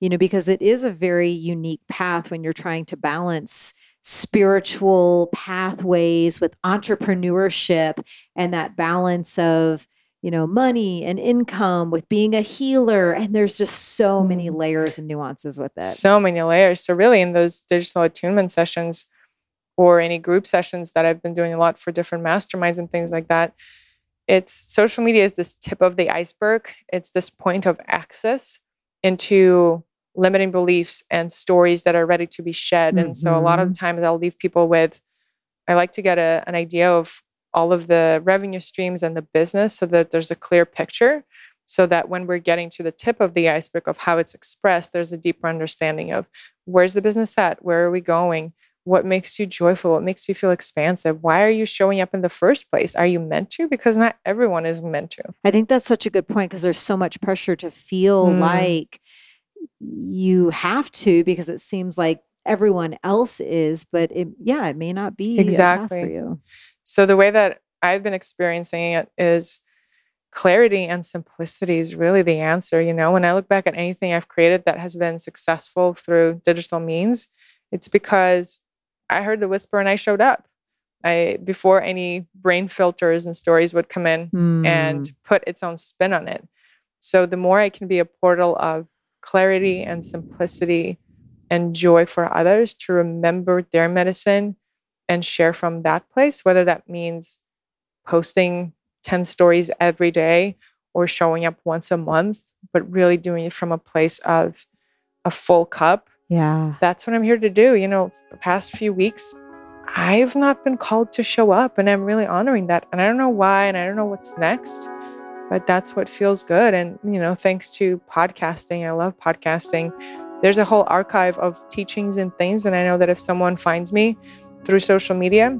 you know, because it is a very unique path when you're trying to balance spiritual pathways with entrepreneurship and that balance of you know money and income with being a healer. And there's just so many mm-hmm. layers and nuances with it. So many layers. So really in those digital attunement sessions or any group sessions that I've been doing a lot for different masterminds and things like that it's social media is this tip of the iceberg. It's this point of access into limiting beliefs and stories that are ready to be shed. Mm-hmm. And so a lot of the mm-hmm. times I'll leave people with, I like to get a, an idea of all of the revenue streams and the business so that there's a clear picture. So that when we're getting to the tip of the iceberg of how it's expressed, there's a deeper understanding of where's the business at? Where are we going? What makes you joyful? What makes you feel expansive? Why are you showing up in the first place? Are you meant to? Because not everyone is meant to. I think that's such a good point because there's so much pressure to feel mm. like you have to because it seems like everyone else is, but it, yeah, it may not be exactly for you. So the way that I've been experiencing it is clarity and simplicity is really the answer. You know, when I look back at anything I've created that has been successful through digital means, it's because I heard the whisper and I showed up. I before any brain filters and stories would come in mm. and hmm. put its own spin on it. So the more I can be a portal of clarity and simplicity and joy for others to remember their medicine and share from that place, whether that means posting 10 stories every day or showing up once a month, but really doing it from a place of a full cup. Yeah. That's what I'm here to do. You know, the past few weeks, I've not been called to show up, and I'm really honoring that. And I don't know why, and I don't know what's next but that's what feels good. And, you know, thanks to podcasting, I love podcasting. There's a whole archive of teachings and things. And I know that if someone finds me through social media,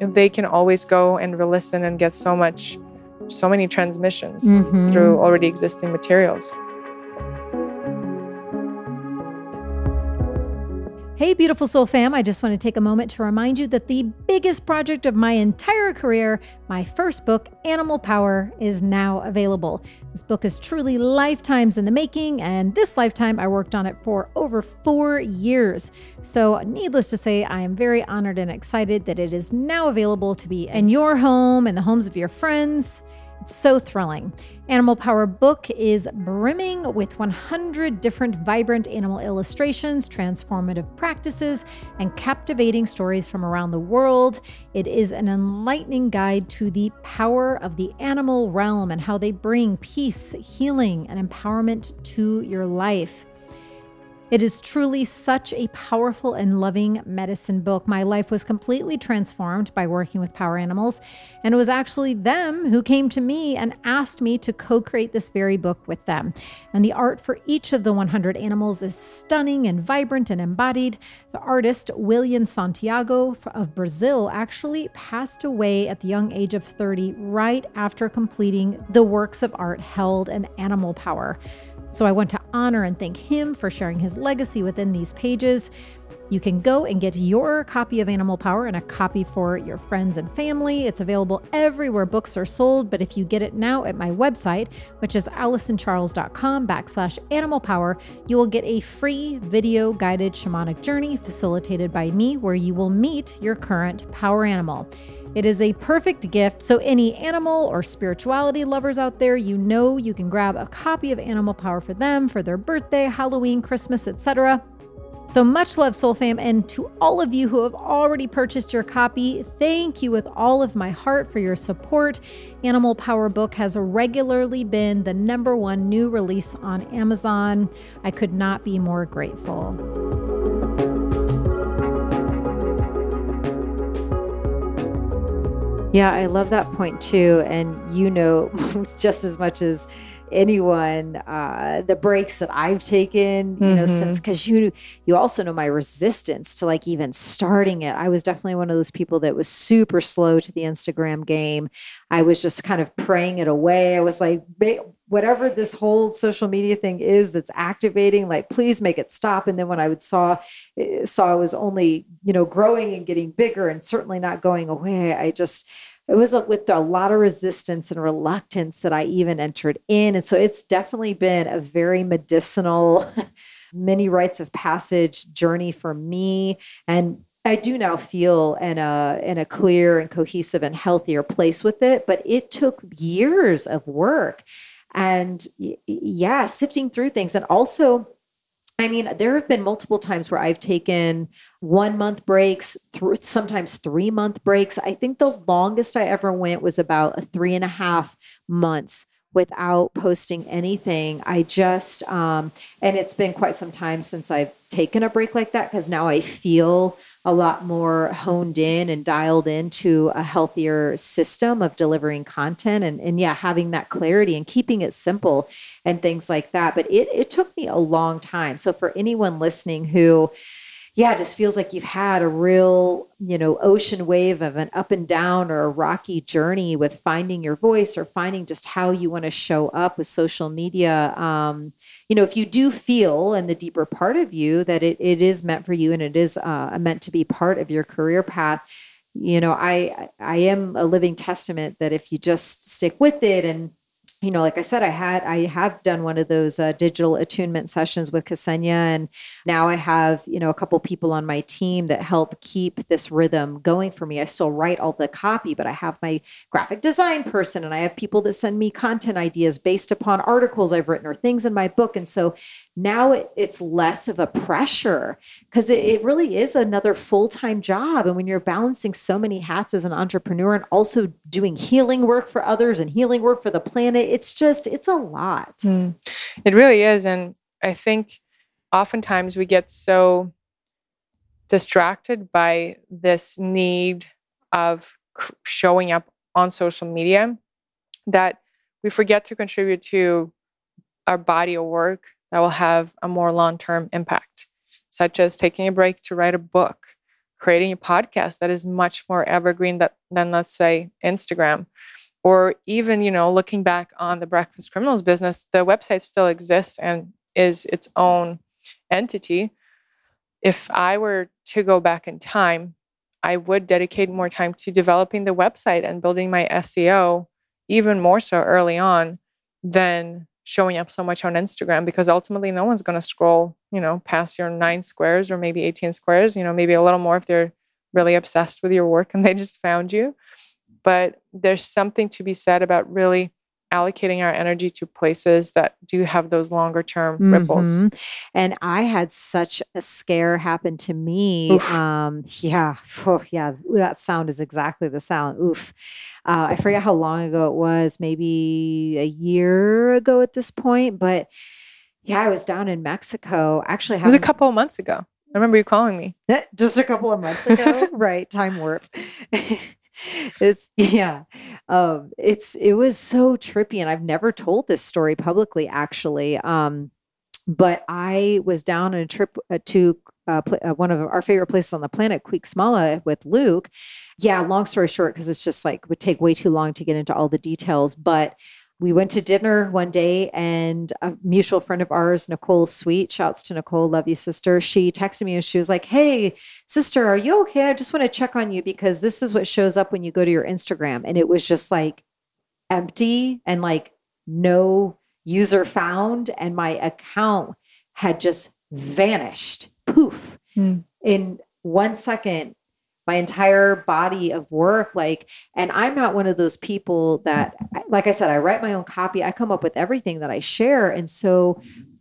they can always go and re-listen and get so much, so many transmissions mm-hmm. through already existing materials. Hey, beautiful soul fam. I just want to take a moment to remind you that the biggest project of my entire career, my first book, Animal Power, is now available. This book is truly lifetimes in the making, and this lifetime I worked on it for over four years. So, needless to say, I am very honored and excited that it is now available to be in your home and the homes of your friends so thrilling. Animal Power book is brimming with 100 different vibrant animal illustrations, transformative practices, and captivating stories from around the world. It is an enlightening guide to the power of the animal realm and how they bring peace, healing, and empowerment to your life. It is truly such a powerful and loving medicine book. My life was completely transformed by working with power animals, and it was actually them who came to me and asked me to co create this very book with them. And the art for each of the 100 animals is stunning and vibrant and embodied. The artist, William Santiago of Brazil, actually passed away at the young age of 30 right after completing the works of art held in Animal Power. So I want to honor and thank him for sharing his legacy within these pages. You can go and get your copy of Animal Power and a copy for your friends and family. It's available everywhere books are sold, but if you get it now at my website, which is alysoncharles.com backslash animal power, you will get a free video guided shamanic journey facilitated by me where you will meet your current power animal. It is a perfect gift. So, any animal or spirituality lovers out there, you know you can grab a copy of Animal Power for them for their birthday, Halloween, Christmas, etc. So much love, Soul Fam. And to all of you who have already purchased your copy, thank you with all of my heart for your support. Animal Power Book has regularly been the number one new release on Amazon. I could not be more grateful. Yeah, I love that point too. And you know [LAUGHS] just as much as anyone uh the breaks that i've taken you mm-hmm. know since because you you also know my resistance to like even starting it i was definitely one of those people that was super slow to the instagram game i was just kind of praying it away i was like whatever this whole social media thing is that's activating like please make it stop and then when i would saw eh, saw it was only you know growing and getting bigger and certainly not going away i just it was with a lot of resistance and reluctance that I even entered in. And so it's definitely been a very medicinal, [LAUGHS] many rites of passage journey for me. And I do now feel in a in a clear and cohesive and healthier place with it, but it took years of work and yeah, sifting through things and also I mean, there have been multiple times where I've taken one month breaks, th- sometimes three month breaks. I think the longest I ever went was about three and a half months without posting anything. I just, um, and it's been quite some time since I've taken a break like that because now I feel a lot more honed in and dialed into a healthier system of delivering content and, and yeah, having that clarity and keeping it simple and things like that. But it, it took me a long time. So for anyone listening who, yeah, it just feels like you've had a real, you know, ocean wave of an up and down or a rocky journey with finding your voice or finding just how you want to show up with social media. Um, you know, if you do feel in the deeper part of you that it, it is meant for you and it is uh, meant to be part of your career path, you know, I I am a living testament that if you just stick with it and you know, like I said, I had I have done one of those uh, digital attunement sessions with Ksenia, and now I have you know a couple people on my team that help keep this rhythm going for me. I still write all the copy, but I have my graphic design person, and I have people that send me content ideas based upon articles I've written or things in my book, and so now it, it's less of a pressure because it, it, really is another full-time job and when you're balancing so many hats as an entrepreneur and also doing healing work for others and healing work for the planet it's just it's a lot mm. it really is and i think oftentimes we get so distracted by this need of showing up on social media that we forget to contribute to our body of work that will have a more long term impact, such as taking a break to write a book, creating a podcast that is much more evergreen that, than, let's say, Instagram. Or even, you know, looking back on the Breakfast Criminals business, the website still exists and is its own entity. if I were to go back in time, I would dedicate more time to developing the website and building my SEO even more so early on than showing up so much on Instagram because ultimately no one's going to scroll, you know, past your nine squares or maybe 18 squares, you know, maybe a little more if they're really obsessed with your work and they just found you. But there's something to be said about really allocating our energy to places that do have those longer term mm-hmm. ripples. And I had such a scare happen to me. Oof. Um, yeah, oh, yeah, that sound is exactly the sound. Oof. Uh, I forget how long ago it was, maybe a year ago at this point, but yeah, I was down in Mexico. Actually, it was a couple of months ago. I remember you calling me. [LAUGHS] Just a couple of months ago, [LAUGHS] right? Time warp. [LAUGHS] [LAUGHS] it's yeah um it's it was so trippy and i've never told this story publicly actually um but i was down on a trip uh, to uh, pl- uh, one of our favorite places on the planet, Smala, with Luke. Yeah, long story short, because it's just like would take way too long to get into all the details. But we went to dinner one day and a mutual friend of ours, Nicole Sweet, shouts to Nicole, love you, sister. She texted me and she was like, Hey, sister, are you okay? I just want to check on you because this is what shows up when you go to your Instagram. And it was just like empty and like no user found. And my account had just vanished, poof, mm. in one second my entire body of work like and i'm not one of those people that like i said i write my own copy. I come up with everything that i share. And so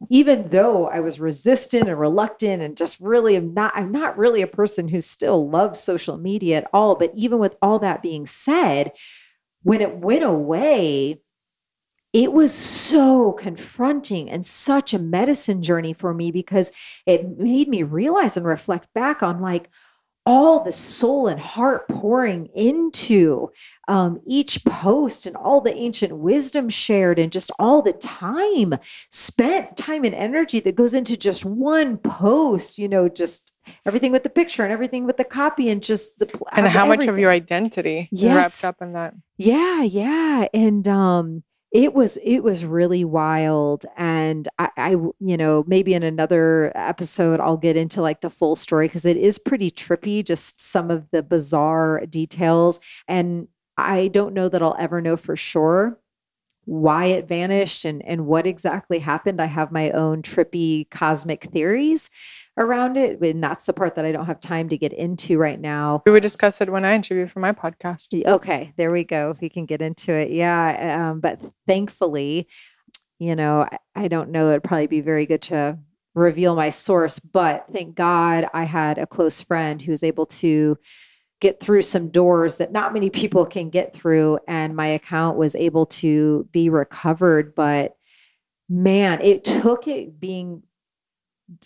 even though i was resistant and reluctant and just really am not i'm not really a person who still loves social media at all. But even with all that being said when it went away it was so confronting and such a medicine journey for me because it made me realize and reflect back on like all the soul and heart pouring into um, each post and all the ancient wisdom shared and just all the time spent time and energy that goes into just one post you know just everything with the picture and everything with the copy and just the and how everything. much of your identity yes. is wrapped up in that yeah yeah and um it was it was really wild and I, I you know maybe in another episode i'll get into like the full story because it is pretty trippy just some of the bizarre details and i don't know that i'll ever know for sure why it vanished and and what exactly happened. I have my own trippy cosmic theories around it. And that's the part that I don't have time to get into right now. We would discuss it when I interview for my podcast. Okay, there we go. If We can get into it. Yeah. Um, but thankfully, you know, I, I don't know, it'd probably be very good to reveal my source, but thank God I had a close friend who was able to get through some doors that not many people can get through. And my account was able to be recovered. But man, it took it being,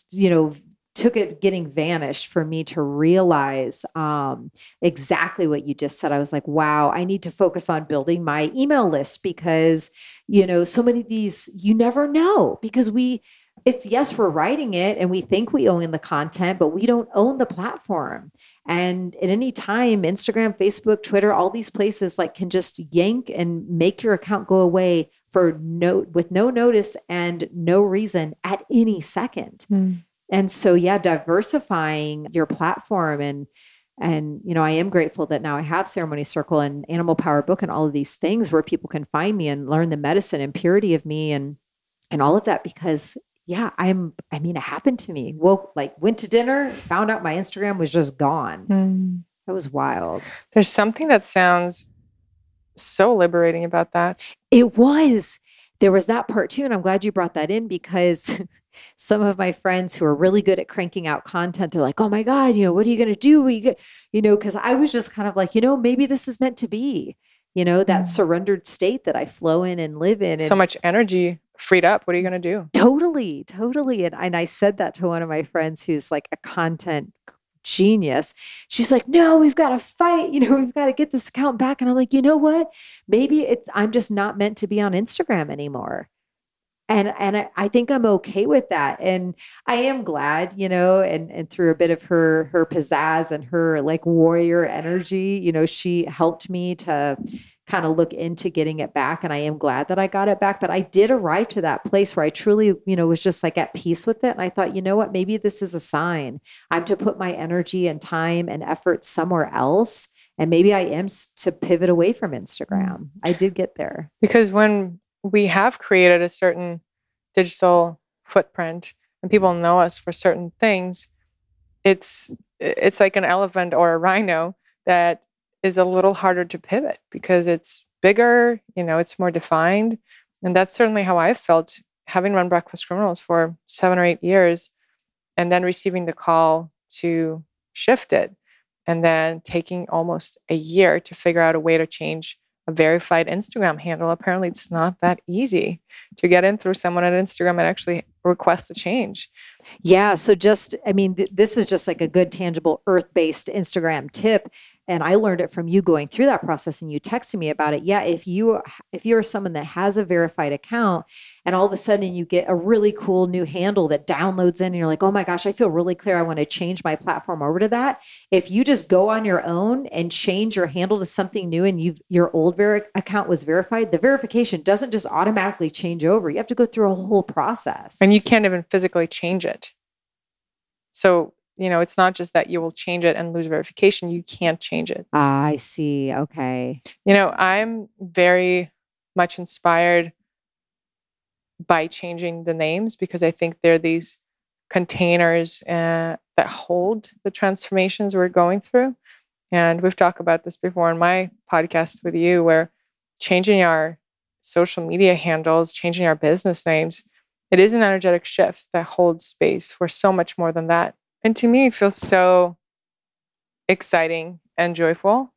you know, took it getting vanished for me to realize um, exactly what you just said. I was like, wow, I need to focus on building my email list because, you know, so many of these, you never know because we, it's yes, we're writing it and we think we own the content, but we don't own the platform. And at any time, Instagram, Facebook, Twitter, all these places like can just yank and make your account go away for no with no notice and no reason at any second. Mm. And so, yeah, diversifying your platform and and you know, I am grateful that now I have Ceremony Circle and Animal Power Book and all of these things where people can find me and learn the medicine and purity of me and and all of that because yeah, I'm I mean, it happened to me. Woke like went to dinner, found out my Instagram was just gone. Mm. That was wild. There's something that sounds so liberating about that. It was. There was that part too. And I'm glad you brought that in because [LAUGHS] some of my friends who are really good at cranking out content, they're like, oh my God, you know, what are you going to do? You, you know, because I was just kind of like, you know, maybe this is meant to be, you know, that mm. surrendered state that I flow in and live in. And so much energy freed up. What are you going to do? Totally, totally. And, and I said that to one of my friends who's like a content genius. She's like, no, we've got to fight. You know, [LAUGHS] we've got to get this account back. And I'm like, you know what? Maybe it's, I'm just not meant to be on Instagram anymore and and I, I, think I'm okay with that. And I am glad, you know, and and through a bit of her her pizzazz and her like warrior energy, you know, she helped me to kind of look into getting it back. And I am glad that I got it back. But I did arrive to that place where I truly, you know, was just like at peace with it. And I thought, you know what, maybe this is a sign. I'm to put my energy and time and effort somewhere else. And maybe I am to pivot away from Instagram. Mm. I did get there. Because when we have created a certain digital footprint and people know us for certain things, it's it's like an elephant or a rhino that is a little harder to pivot because it's bigger, you know, it's more defined. And that's certainly how I felt having run Breakfast Criminals for seven or eight years and then receiving the call to shift it and then taking almost a year to figure out a way to change a verified Instagram handle. Apparently, it's not that easy to get in through someone at Instagram and actually request the change. Yeah. So, just, I mean, th- this is just like a good, tangible, earth based Instagram tip and I learned it from you going through that process and you texted me about it. Yeah, if you if you're someone that has a verified account and all of a sudden you get a really cool new handle that downloads in and you're like, "Oh my gosh, I feel really clear I want to change my platform over to that." If you just go on your own and change your handle to something new and you've your old ver- account was verified, the verification doesn't just automatically change over. You have to go through a whole process. And you can't even physically change it. So you know, it's not just that you will change it and lose verification. You can't change it. Ah, I see. Okay. You know, I'm very much inspired by changing the names because I think they're these containers uh, that hold the transformations we're going through. And we've talked about this before in my podcast with you, where changing our social media handles, changing our business names, it is an energetic shift that holds space for so much more than that. And to me, it feels so exciting and joyful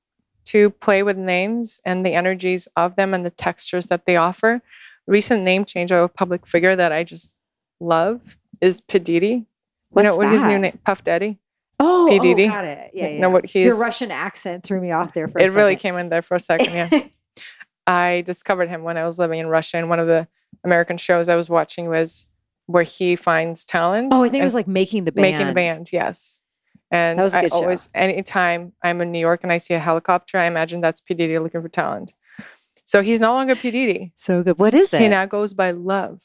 to play with names and the energies of them and the textures that they offer. Recent name change of a public figure that I just love is P. Diddy. What's you know what that? his new name? Puff Daddy. Oh, oh P. oh, got it. Yeah, yeah. know what he Your? Russian accent threw me off there for a It really came in there for a second. Yeah. [LAUGHS] I discovered him when I was living in Russia, and one of the American shows I was watching was where he finds talent. Oh, I think it was like making the band. making the band. Yes. And That was a I good show. always, anytime I'm in New York and I see a helicopter, I imagine that's P. Diddy looking for talent. So he's no longer P. Diddy. So good. What is it? He now goes by Love.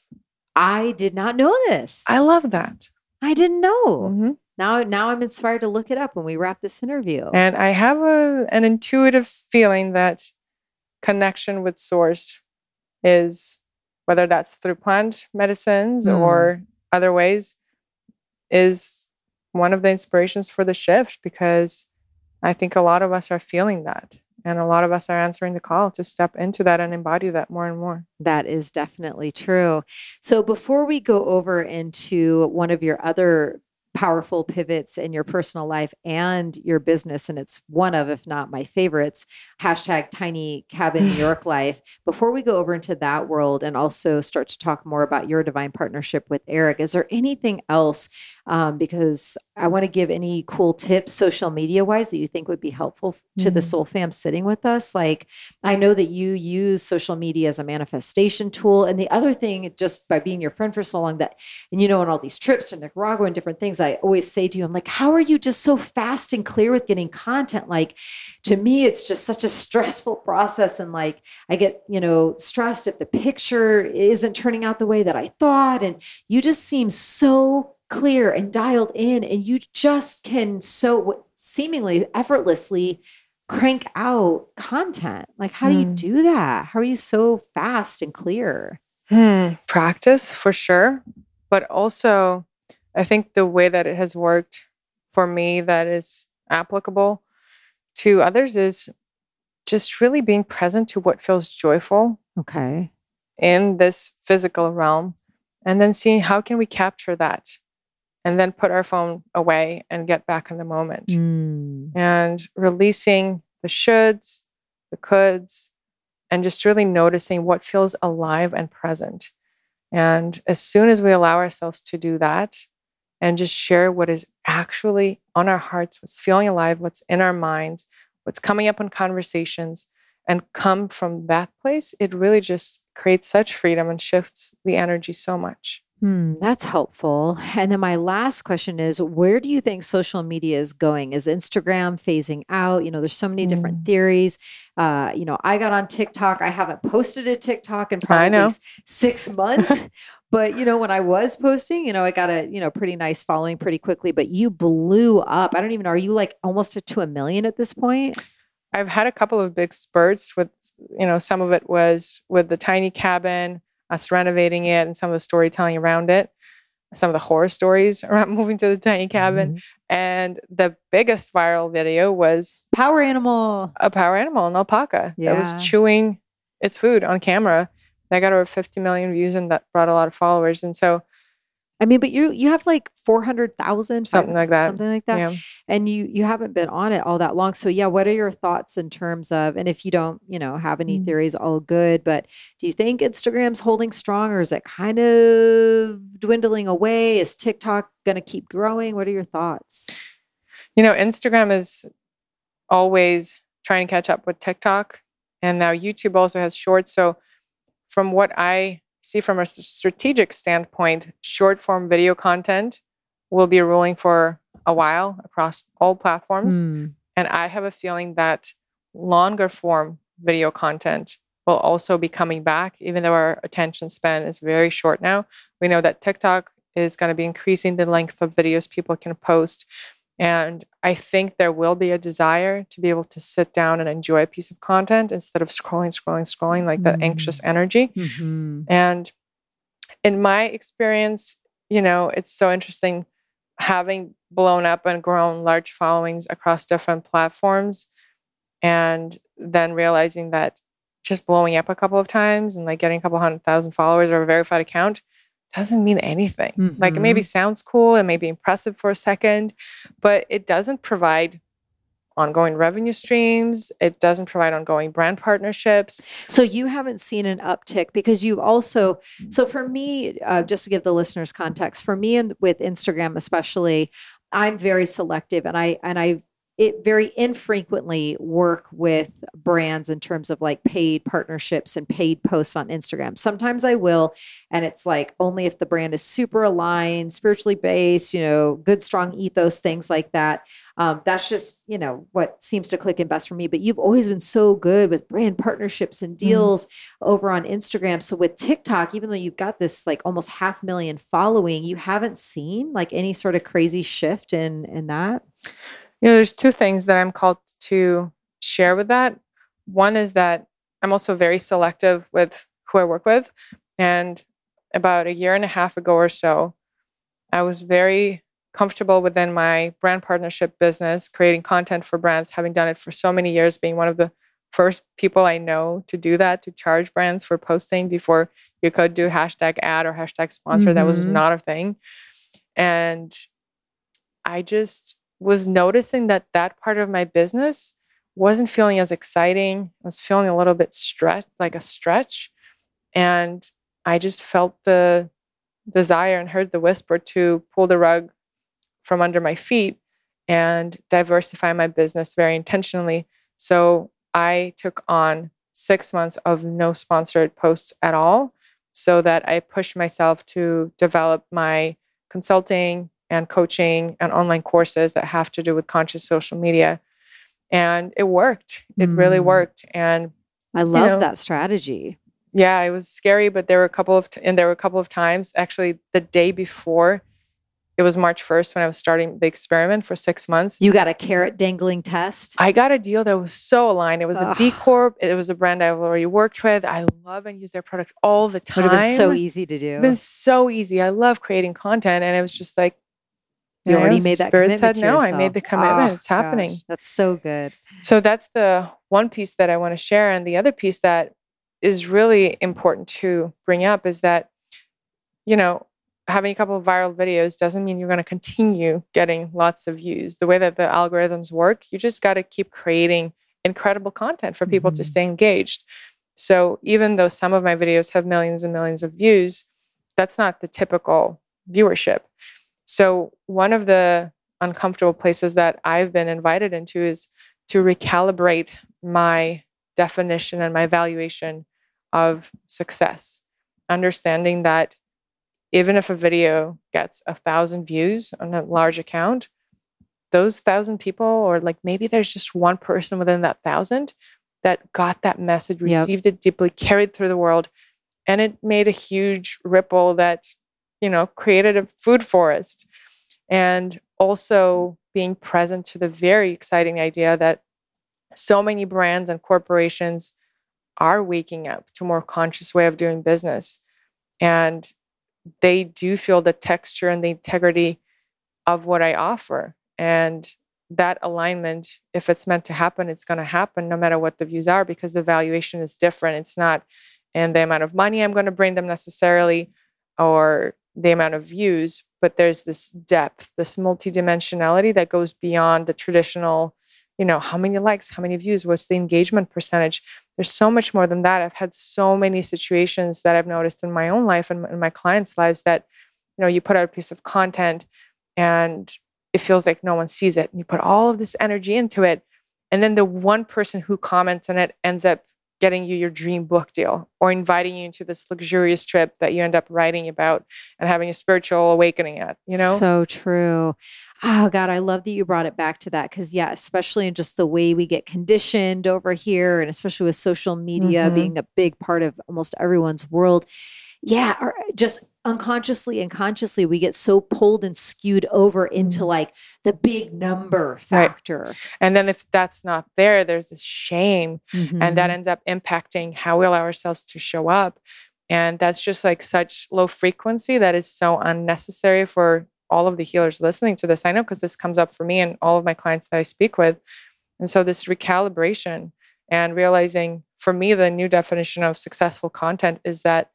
I did not know this. I, I love that. I didn't know. Mhm. Now, now I'm inspired to look it up when we wrap this interview. And I have a, an intuitive feeling that connection with source is, whether that's through plant medicines Mm. or other ways, is one of the inspirations for the shift because I think a lot of us are feeling that. And a lot of us are answering the call to step into that and embody that more and more. That is definitely true. So before we go over into one of your other powerful pivots in your personal life and your business, and it's one of, if not my favorites, hashtag tiny cabin New [LAUGHS] York life. Before we go over into that world and also start to talk more about your divine partnership with Eric, is there anything else? Um, because I want to give any cool tips, social media wise, that you think would be helpful to the Mhm. soul fam sitting with us. Like, I know that you use social media as a manifestation tool. And the other thing, just by being your friend for so long, that, and you know, on all these trips to Nicaragua and different things, I always say to you, I'm like, how are you just so fast and clear with getting content? Like, to me, it's just such a stressful process. And like, I get, you know, stressed if the picture isn't turning out the way that I thought. And you just seem so clear and dialed in. And you just can so seemingly effortlessly crank out content. Like, how do you Hmm. do that? How are you so fast and clear? Hmm, practice for sure. But also, I think the way that it has worked for me that is applicable to others is just really being present to what feels joyful Okay. in this physical realm and then seeing how can we capture that and then put our phone away and get back in the moment Mm. and releasing the shoulds, the coulds, and just really noticing what feels alive and present. And as soon as we allow ourselves to do that and just share what is actually on our hearts, what's feeling alive, what's in our minds, what's coming up in conversations, and come from that place, it really just creates such freedom and shifts the energy so much. Hmm, that's helpful. And then my last question is where do you think social media is going? Is Instagram phasing out? You know, there's so many different Mm. theories. Uh, you know, I got on TikTok. I haven't posted a TikTok in probably six months. [LAUGHS] but you know, when I was posting, you know, I got a you know pretty nice following pretty quickly. But you blew up. I don't even know. Are you like almost to a million at this point? I've had a couple of big spurts with, you know, some of it was with the tiny cabin, us renovating it, and some of the storytelling around it, some of the horror stories [LAUGHS] around moving to the tiny cabin. Mhm. And the biggest viral video was Power animal. a power animal, an alpaca, that was chewing its food on camera. That got over 50 million views and that brought a lot of followers. And so, I mean, but you you have like four hundred thousand, Something like that. something like that. yeah. and you you haven't been on it all that long so yeah what are your thoughts in terms of and if you don't you know have any Mm. theories all good but do you think instagram's holding strong or is it kind of dwindling away is tiktok going to keep growing what are your thoughts You know, Instagram is always trying to catch up with TikTok, and now YouTube also has shorts. So, from what I see from a strategic standpoint, short form video content will be ruling for a while across all platforms. Hmm. And I have a feeling that longer form video content will also be coming back, even though our attention span is very short now. We know that TikTok is going to be increasing the length of videos people can post. And I think there will be a desire to be able to sit down and enjoy a piece of content instead of scrolling, scrolling, scrolling like that anxious energy. Mhm. And in my experience, you know, it's so interesting having blown up and grown large followings across different platforms and then realizing that just blowing up a couple of times and like getting a couple hundred thousand followers or a verified account doesn't mean anything. Like it maybe sounds cool, it may be impressive for a second, but it doesn't provide ongoing revenue streams. It doesn't provide ongoing brand partnerships. So you haven't seen an uptick because you've also so for me, uh, just to give the listeners context, for me and with Instagram especially, I'm very selective, and I and I it very infrequently work with brands in terms of like paid partnerships and paid posts on Instagram. Sometimes I will, and it's like only if the brand is super aligned, spiritually based, you know, good strong ethos, things like that. Um, that's just you know what seems to click in best for me. But you've always been so good with brand partnerships and deals over on Instagram. So with TikTok, even though you've got this like almost half million following, you haven't seen like any sort of crazy shift in in that. You know, there's two things that I'm called to share with that. One is that I'm also very selective with who I work with. And about a year and a half ago or so, I was very comfortable within my brand partnership business, creating content for brands, having done it for so many years, being one of the first people I know to do that, to charge brands for posting before you could do hashtag ad or hashtag sponsor. That was Mhm. not a thing. And I just was noticing that that part of my business wasn't feeling as exciting. I was feeling a little bit stretch, like a stretch. And I just felt the desire and heard the whisper to pull the rug from under my feet and diversify my business very intentionally. So I took on six months of no sponsored posts at all so that I pushed myself to develop my consulting and coaching and online courses that have to do with conscious social media. And it worked. It really Mm. worked. And I love know, that strategy. yeah, it was scary, but there were a couple of t- and there were a couple of times actually the day before it was March 1st when I was starting the experiment for 6 months. You got a carrot dangling test. I got a deal that was so aligned. It was a B Corp. It was a brand I've already worked with. I love and use their product all the time. Would have been so easy to do. It's been so easy. I love creating content, and it was just like you already made that Spirit commitment said to no. I made the commitment. Oh, it's happening. gosh, that's so good. So that's the one piece that I want to share. And the other piece that is really important to bring up is that, you know, having a couple of viral videos doesn't mean you're going to continue getting lots of views. The way that the algorithms work, you just got to keep creating incredible content for people to Mhm. stay engaged. So even though some of my videos have millions and millions of views, that's not the typical viewership. So one of the uncomfortable places that I've been invited into is to recalibrate my definition and my valuation of success, understanding that even if a video gets a thousand views on a large account, those thousand people, or like maybe there's just one person within that thousand that got that message, Yep. received it deeply, carried through the world, and it made a huge ripple that, you know, created a food forest. And also being present to the very exciting idea that so many brands and corporations are waking up to a more conscious way of doing business. And they do feel the texture and the integrity of what I offer. And that alignment, if it's meant to happen, it's going to happen no matter what the views are because the valuation is different. It's not in the amount of money I'm going to bring them necessarily or the amount of views, but there's this depth, this multidimensionality that goes beyond the traditional, you know, how many likes, how many views, what's the engagement percentage. There's so much more than that. I've had so many situations that I've noticed in my own life and in my clients' lives that, you know, you put out a piece of content and it feels like no one sees it. And you put all of this energy into it. And then the one person who comments on it ends up getting you your dream book deal or inviting you into this luxurious trip that you end up writing about and having a spiritual awakening at, you know? So true. Oh God, I love that you brought it back to that because yeah, especially in just the way we get conditioned over here, and especially with social media Mhm. being a big part of almost everyone's world. Yeah, or just unconsciously and consciously, we get so pulled and skewed over into Mhm. like the big number factor. right. and then if that's not there, there's this shame and that Mhm. ends up impacting how we allow ourselves to show up and that's just like such low frequency that is so unnecessary for all of the healers listening to this i know because this comes up for me and all of my clients that i speak with and so this recalibration and realizing for me the new definition of successful content is that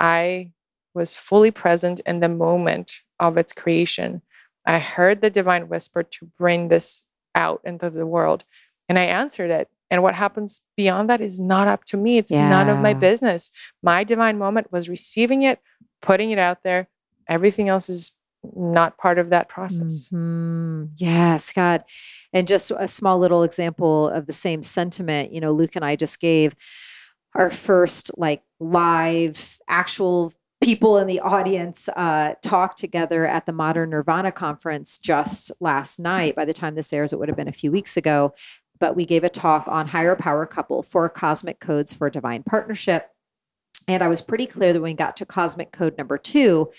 i was fully present in the moment of its creation i heard the divine whisper to bring this out into the world and i answered it and what happens beyond that is not up to me. It's none of my business. My divine moment was receiving it, putting it out there. Everything else is not part of that process. Mhm. Yes, God. And just a small little example of the same sentiment, you know, Luke and I just gave our first like live actual people in the audience uh, talk together at the Modern Nirvana conference just last night. By the time this airs, it would have been a few weeks ago. But we gave a talk on higher power couple, four cosmic codes for divine partnership. And I was pretty clear that when we got to cosmic code number two,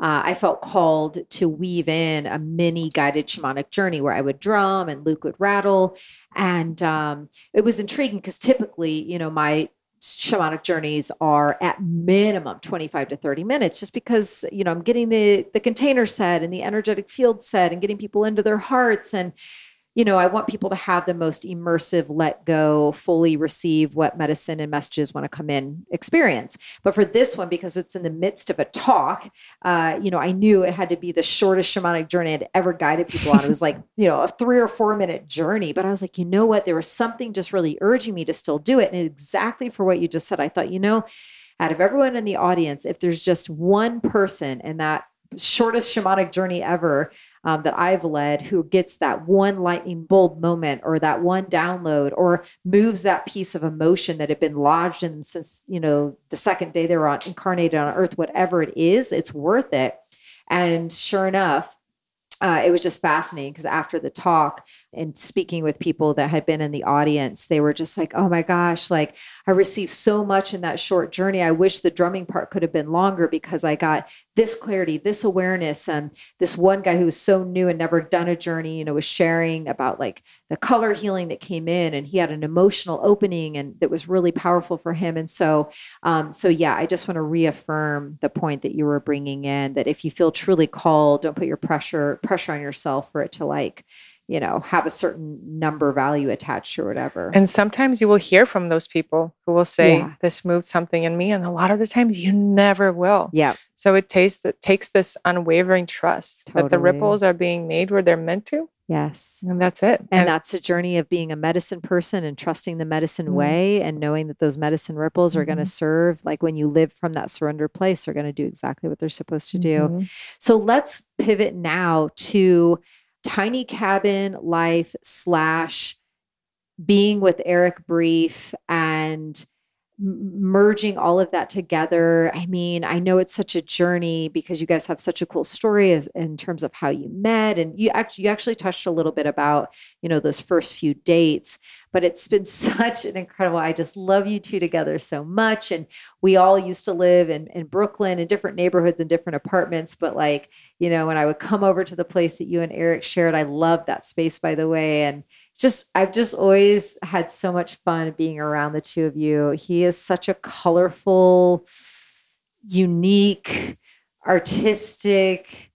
uh, I felt called to weave in a mini guided shamanic journey where I would drum and Luke would rattle. And um, it was intriguing because typically, you know, my shamanic journeys are at minimum 25 to 30 minutes just because you know i'm getting the the container set and the energetic field set and getting people into their hearts and you know, I want people to have the most immersive, let go, fully receive what medicine and messages want to come in experience. But for this one, because it's in the midst of a talk, uh, you know, I knew it had to be the shortest shamanic journey I'd ever guided people on. It was like, you know, a three or four minute journey. But I was like, you know what? There was something just really urging me to still do it. And exactly for what you just said, I thought, you know, out of everyone in the audience, if there's just one person in that shortest shamanic journey ever um, that I've led who gets that one lightning bolt moment or that one download or moves that piece of emotion that had been lodged in them since, you know, the second day they were on, incarnated on earth, whatever it is, it's worth it. And sure enough, uh, it was just fascinating because after the talk and speaking with people that had been in the audience, they were just like, oh my gosh, like I received so much in that short journey. I wish the drumming part could have been longer because I got this clarity, this awareness. And this one guy who was so new and never done a journey, you know, was sharing about like the color healing that came in and he had an emotional opening and that was really powerful for him. And so, um, so yeah, I just want to reaffirm the point that you were bringing in that if you feel truly called, don't put your pressure pressure on yourself for it to like, you know, have a certain number value attached or whatever. And sometimes you will hear from those people who will say, Yeah. This moved something in me. And a lot of the times you never will. yeah, So it takes, it takes this unwavering trust that the ripples are being made where they're meant to. yes. And that's it. And that's a journey of being a medicine person and trusting the medicine Mm. way and knowing that those medicine ripples are going to serve. Like when you live from that surrender place, they're going to do exactly what they're supposed to do. Mhm. So let's pivot now to tiny cabin life slash being with Eric Brief and merging all of that together. I mean, I know it's such a journey because you guys have such a cool story as, in terms of how you met, and you actually you actually touched a little bit about you know those first few dates. But it's been [LAUGHS] such an incredible. I just love you two together so much, and we all used to live in in Brooklyn in different neighborhoods and different apartments. But like you know, when I would come over to the place that you and Eric shared, I loved that space by the way, and just I've just always had so much fun being around the two of you. He is such a colorful, unique, artistic,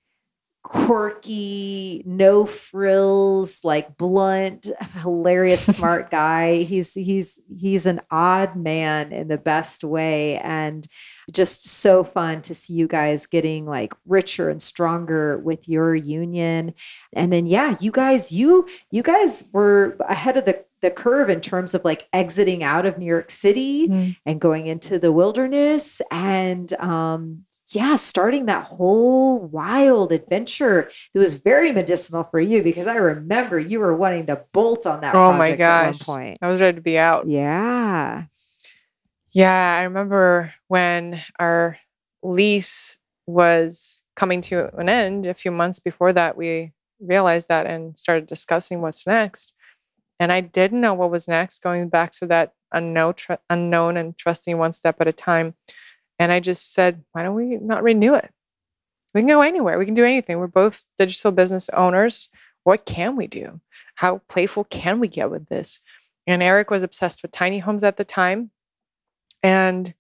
quirky, no frills, like blunt, hilarious, [LAUGHS] smart guy. He's he's he's an odd man in the best way and just so fun to see you guys getting like richer and stronger with your union. And then yeah, you guys you you guys were ahead of the the curve in terms of like exiting out of New York City mm. and going into the wilderness and um yeah, starting that whole wild adventure that was very medicinal for you because I remember you were wanting to bolt on that. Oh my gosh! point. I was ready to be out. Yeah. Yeah, I remember when our lease was coming to an end a few months before that, we realized that and started discussing what's next. And I didn't know what was next, going back to that unknown, tr- unknown and trusting one step at a time. And I just said, why don't we not renew it? We can go anywhere. We can do anything. We're both digital business owners. What can we do? How playful can we get with this? And Eric was obsessed with tiny homes at the time. And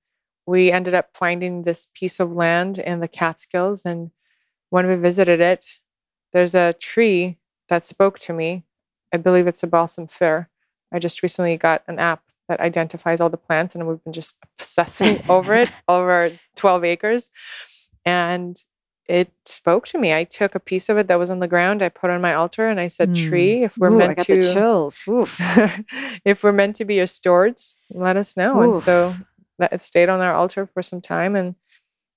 we ended up finding this piece of land in the Catskills. And when we visited it, there's a tree that spoke to me. I believe it's a balsam fir. I just recently got an app that identifies all the plants and we've been just obsessing [LAUGHS] over it over 12 acres and it spoke to me i took a piece of it that was on the ground i put on my altar and i said mm. tree if we're Ooh, meant to chills [LAUGHS] if we're meant to be your stewards let us know Oof. and so it stayed on our altar for some time and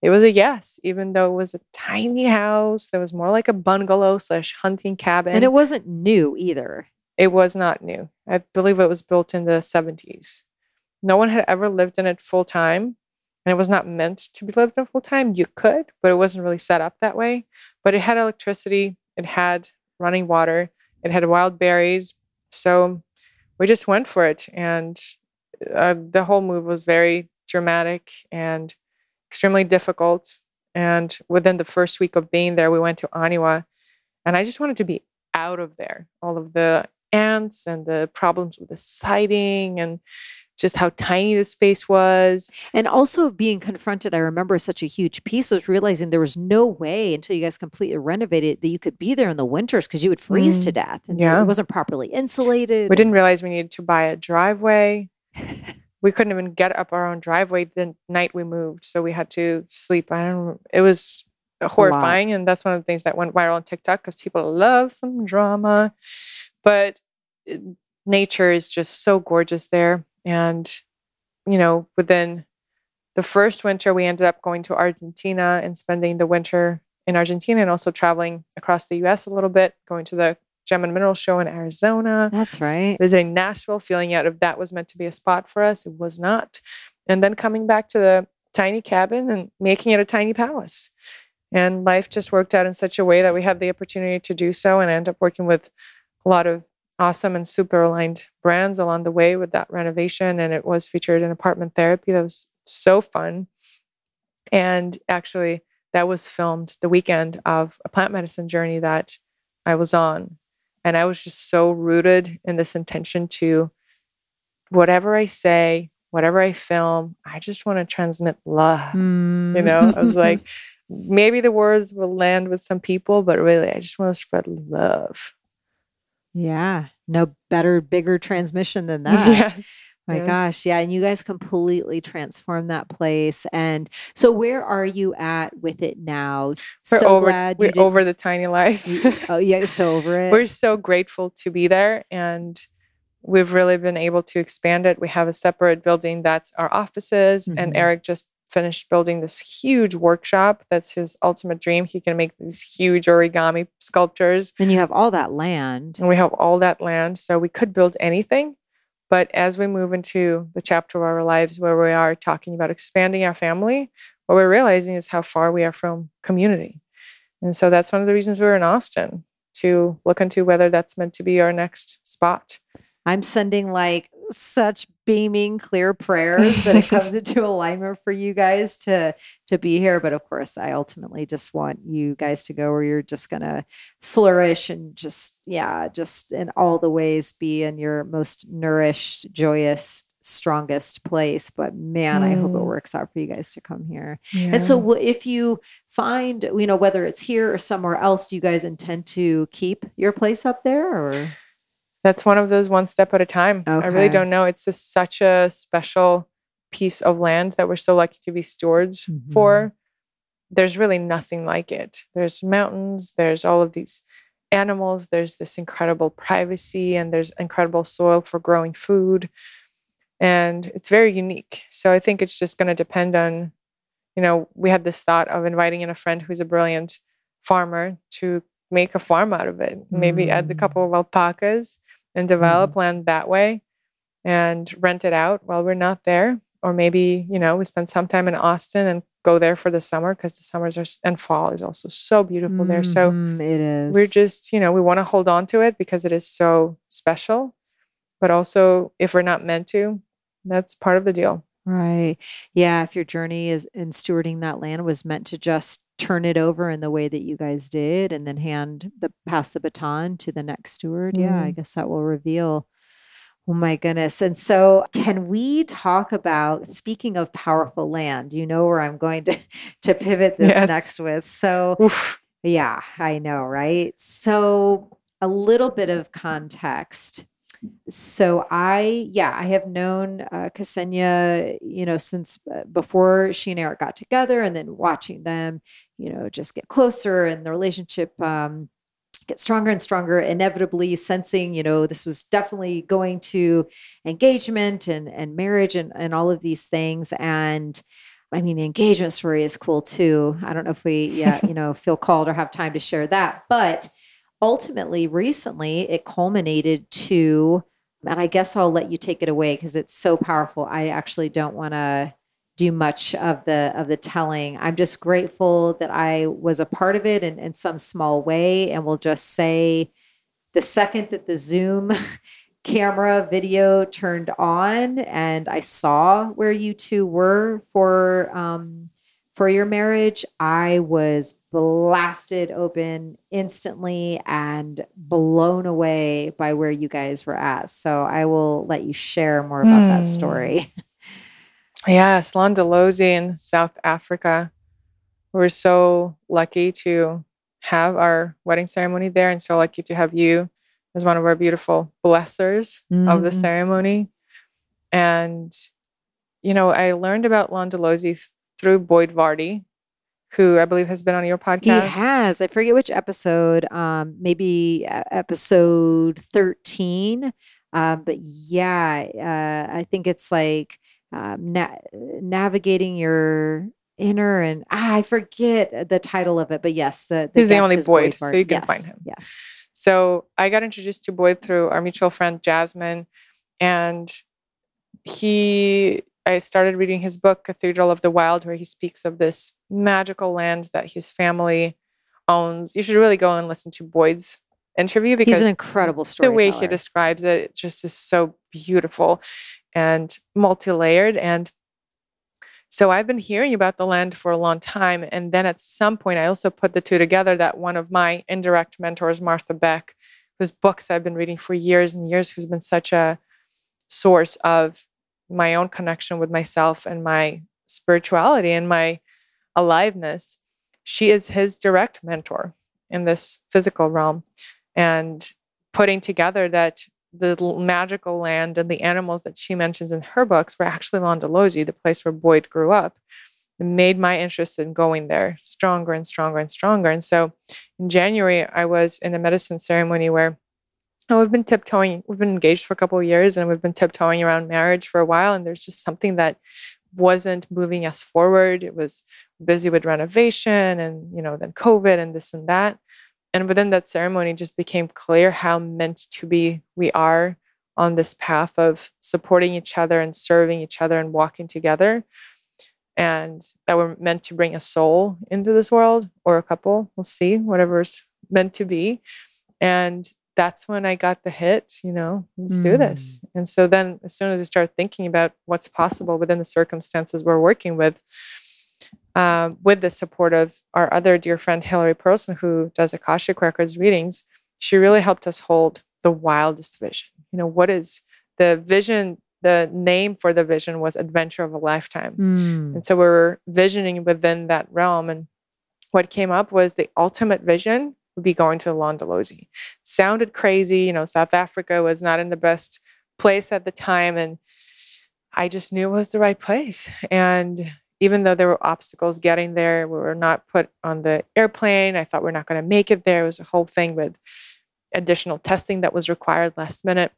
it was a yes, even though it was a tiny house that was more like a bungalow slash hunting cabin. And it wasn't new either. It was not new. I believe it was built in the 70s. No one had ever lived in it full time. And it was not meant to be lived in full time. You could, but it wasn't really set up that way. But it had electricity, it had running water, it had wild berries. So we just went for it. And uh, the whole move was very dramatic and extremely difficult. And within the first week of being there, we went to Aniwa. And I just wanted to be out of there. All of the ants and the problems with the siding and just how tiny the space was. And also being confronted, I remember such a huge piece was realizing there was no way until you guys completely renovated that you could be there in the winters because you would freeze mm, to death and yeah. it wasn't properly insulated. We didn't realize we needed to buy a driveway. [LAUGHS] we couldn't even get up our own driveway the night we moved. So we had to sleep. I don't it was horrifying. And that's one of the things that went viral on TikTok because people love some drama. But nature is just so gorgeous there. And, you know, within the first winter, we ended up going to Argentina and spending the winter in Argentina and also traveling across the US a little bit, going to the Gem and Mineral Show in Arizona. That's right. Visiting Nashville, feeling out if that was meant to be a spot for us. It was not. And then coming back to the tiny cabin and making it a tiny palace. And life just worked out in such a way that we had the opportunity to do so and end up working with a lot of awesome and super aligned brands along the way with that renovation. And it was featured in apartment therapy. That was so fun. And actually, that was filmed the weekend of a plant medicine journey that I was on. And I was just so rooted in this intention to whatever I say, whatever I film, I just want to transmit love. Mm. You know, I was like, maybe the words will land with some people, but really, I just want to spread love. Yeah. No better, bigger transmission than [LAUGHS] that. Yes. My yes. gosh. Yeah. And you guys completely transformed that place. And so where are you at with it now? We're so over, glad we're did, over the tiny life. [LAUGHS] oh, yeah. So over it. We're so grateful to be there. And we've really been able to expand it. We have a separate building that's our offices. Mm-hmm. And Eric just finished building this huge workshop. That's his ultimate dream. He can make these huge origami sculptures. And you have all that land. And we have all that land. So we could build anything, But as we move into the chapter of our lives where we are talking about expanding our family, what we're realizing is how far we are from community. And so that's one of the reasons we're in Austin to look into whether that's meant to be our next spot. I'm sending like such beaming clear prayers that it [LAUGHS] comes into alignment for you guys to to be here but of course i ultimately just want you guys to go where you're just going to flourish and just yeah just in all the ways be in your most nourished joyous strongest place but man mm. i hope it mm. works out for you guys to come here yeah. and so if you find you know whether it's here or somewhere else do you guys intend to keep your place up there or that's one of those one step at a time. Okay. I really don't know. It's just such a special piece of land that we're so lucky to be stewards mm-hmm. for. There's really nothing like it. There's mountains, there's all of these animals, there's this incredible privacy, and there's incredible soil for growing food. And it's very unique. So I think it's just going to depend on, you know, we had this thought of inviting in a friend who's a brilliant farmer to make a farm out of it. Maybe mm. add a couple of alpacas and develop mm-hmm. land that way and rent it out while we're not there. Or maybe, you know, we spend some time in Austin and go there for the summer because the summers are and fall is also so beautiful mm-hmm. there. So mm-hmm, it is. We're just, you know, we want to hold on to it because it is so special. But also, if we're not meant to, that's part of the deal. Right. Yeah. If your journey is in stewarding that land was meant to just turn it over in the way that you guys did and then hand the pass the baton to the next steward mm. yeah i mm. guess that will reveal oh my goodness and so can we talk about speaking of powerful land you know where i'm going to [LAUGHS] to pivot this yes. next with so Oof. yeah i know right so a little bit of context so I, yeah, I have known uh, Ksenia, you know, since uh, before she and Eric got together, and then watching them, you know, just get closer and the relationship um, get stronger and stronger. Inevitably, sensing, you know, this was definitely going to engagement and and marriage and and all of these things. And I mean, the engagement story is cool too. I don't know if we, yeah, [LAUGHS] you know, feel called or have time to share that, but ultimately, recently, it culminated to, and I guess I'll let you take it away because it's so powerful. I actually don't want to do much of the of the telling. I'm just grateful that I was a part of it in, in some small way. And we'll just say the second that the Zoom [LAUGHS] camera video turned on and I saw where you two were for um, for your marriage, I was blasted open instantly and blown away by where you guys were at. So I will let you share more about mm. that hmm. story. [LAUGHS] Yes, Londolozi in South Africa. We're so lucky to have our wedding ceremony there and so lucky to have you as one of our beautiful blessers mm. of the mm-hmm. ceremony. And, you know, I learned about Londolozi through Boyd Varty, who I believe has been on your podcast. He has. I forget which episode. Um, maybe episode thirteen. Um, but yeah, uh, I think it's like um, na- navigating your inner and ah, I forget the title of it. But yes, the, the he's the only Boyd, Boyd so you can yes, find him. Yes. So I got introduced to Boyd through our mutual friend Jasmine, and he I started reading his book, Cathedral of the Wild, where he speaks of this magical land that his family owns. You should really go and listen to Boyd's interview because he's an incredible story. The way he describes it, it just is so beautiful and multi-layered. And so I've been hearing about the land for a long time. And then at some point, I also put the two together that one of my indirect mentors, Martha Beck, whose books I've been reading for years and years, who's been such a source of my own connection with myself and my spirituality and my aliveness, she is his direct mentor in this physical realm. And putting together that the magical land and the animals that she mentions in her books were actually Londolozi, the place where Boyd grew up. It made my interest in going there stronger and stronger and stronger. And so in January, I was in a medicine ceremony where and we've been tiptoeing we've been engaged for a couple of years and we've been tiptoeing around marriage for a while and there's just something that wasn't moving us forward it was busy with renovation and you know then covid and this and that and within that ceremony just became clear how meant to be we are on this path of supporting each other and serving each other and walking together. And that we're meant to bring a soul into this world or a couple. We'll see, whatever's meant to be. And that's when I got the hit, you know, let's mm. do this. And so then as soon as I start thinking about what's possible within the circumstances we're working with, um, with the support of our other dear friend Hillary Perlson, who does Akashic Records readings, she really helped us hold the wildest vision. You know, what is the vision? The name for the vision was Adventure of a Lifetime. Mm. And so we were visioning within that realm. And what came up was the ultimate vision would be going to Londolozi. Sounded crazy. You know, South Africa was not in the best place at the time. And I just knew it was the right place. And even though there were obstacles getting there, we were not put on the airplane. I thought we are not going to make it there. It was a whole thing with additional testing that was required last minute.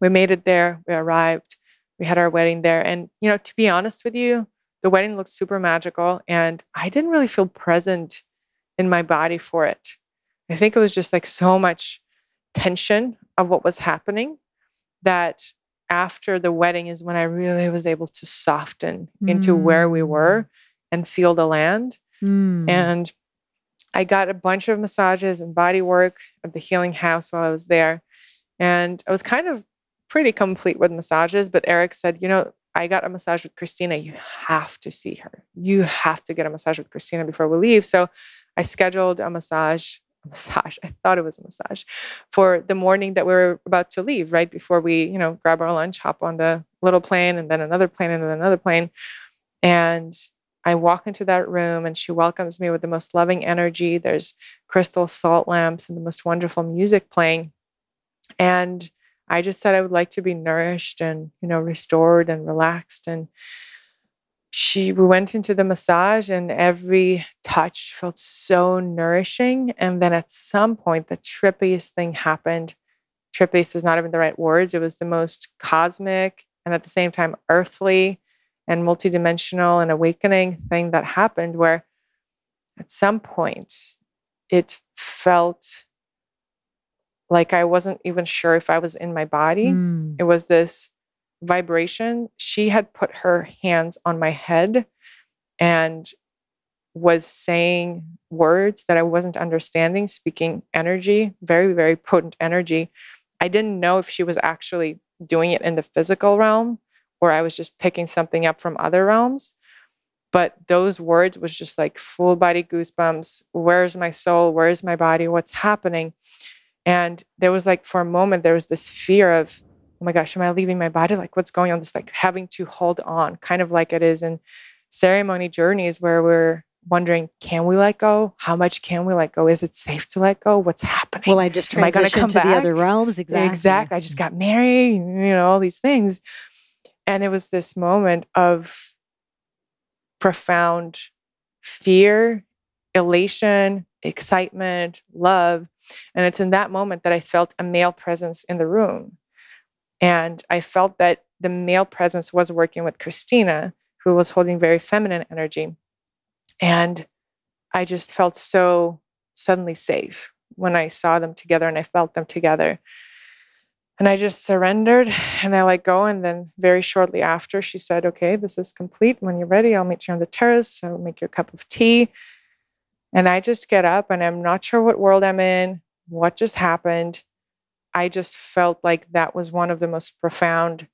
We made it there. We arrived. We had our wedding there. And, you know, to be honest with you, the wedding looked super magical. And I didn't really feel present in my body for it. I think it was just like so much tension of what was happening that after the wedding is when I really was able to soften mm. into where we were mm. and feel the land. Mm. And I got a bunch of massages and body work at the healing house while I was there. And I was kind of pretty complete with massages, but Eric said, you know, I got a massage with Christina. You have to see her. You have to get a massage with Christina before we leave. So I scheduled a massage massage. I thought it was a massage for the morning that we were about to leave, right before we, you know, grab our lunch, hop on the little plane and then another plane and then another plane. And I walk into that room and she welcomes me with the most loving energy. There's crystal salt lamps and the most wonderful music playing. And I just said I would like to be nourished and, you know, restored and relaxed. And she we went into the massage and every touch felt so nourishing and then at some point the trippiest thing happened trippiest is not even the right words it was the most cosmic and at the same time earthly and multidimensional and awakening thing that happened where at some point it felt like I wasn't even sure if I was in my body. Mm. It was this vibration, she had put her hands on my head and was saying words that I wasn't understanding, speaking energy, very, very potent energy. I didn't know if she was actually doing it in the physical realm or I was just picking something up from other realms. But those words was just like full body goosebumps. Where's my soul? Where's my body? What's happening? And there was like, for a moment, there was this fear of, oh my gosh, am I leaving my body? Like, what's going on? This like having to hold on, kind of like it is in ceremony journeys where we're wondering, can we let go? How much can we let go? Is it safe to let go? What's happening? Well, I just transitioned to back? the other realms. Exactly. Exactly. I just got married, you know, all these things. And it was this moment of profound fear, elation, excitement, love. And it's in that moment that I felt a male presence in the room. And I felt that the male presence was working with Christina, who was holding very feminine energy. And I just felt so suddenly safe when I saw them together and I felt them together. And I just surrendered and I let go. And then very shortly after, she said, Okay, this is complete. When you're ready, I'll meet you on the terrace. I'll make you a cup of tea. And I just get up and I'm not sure what world I'm in, what just happened. I just felt like that was one of the most profound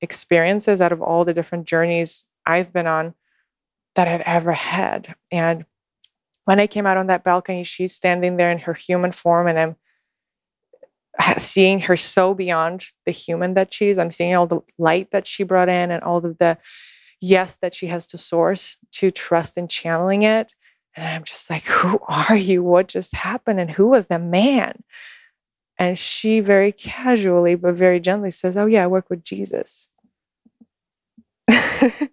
experiences out of all the different journeys I've been on that I'd ever had. And when I came out on that balcony, she's standing there in her human form, and I'm seeing her so beyond the human that she is. I'm seeing all the light that she brought in and all of the yes that she has to source to trust in channeling it. And I'm just like, who are you? What just happened? And who was the man? And she very casually, but very gently says, Oh, yeah, I work with Jesus. [LAUGHS] and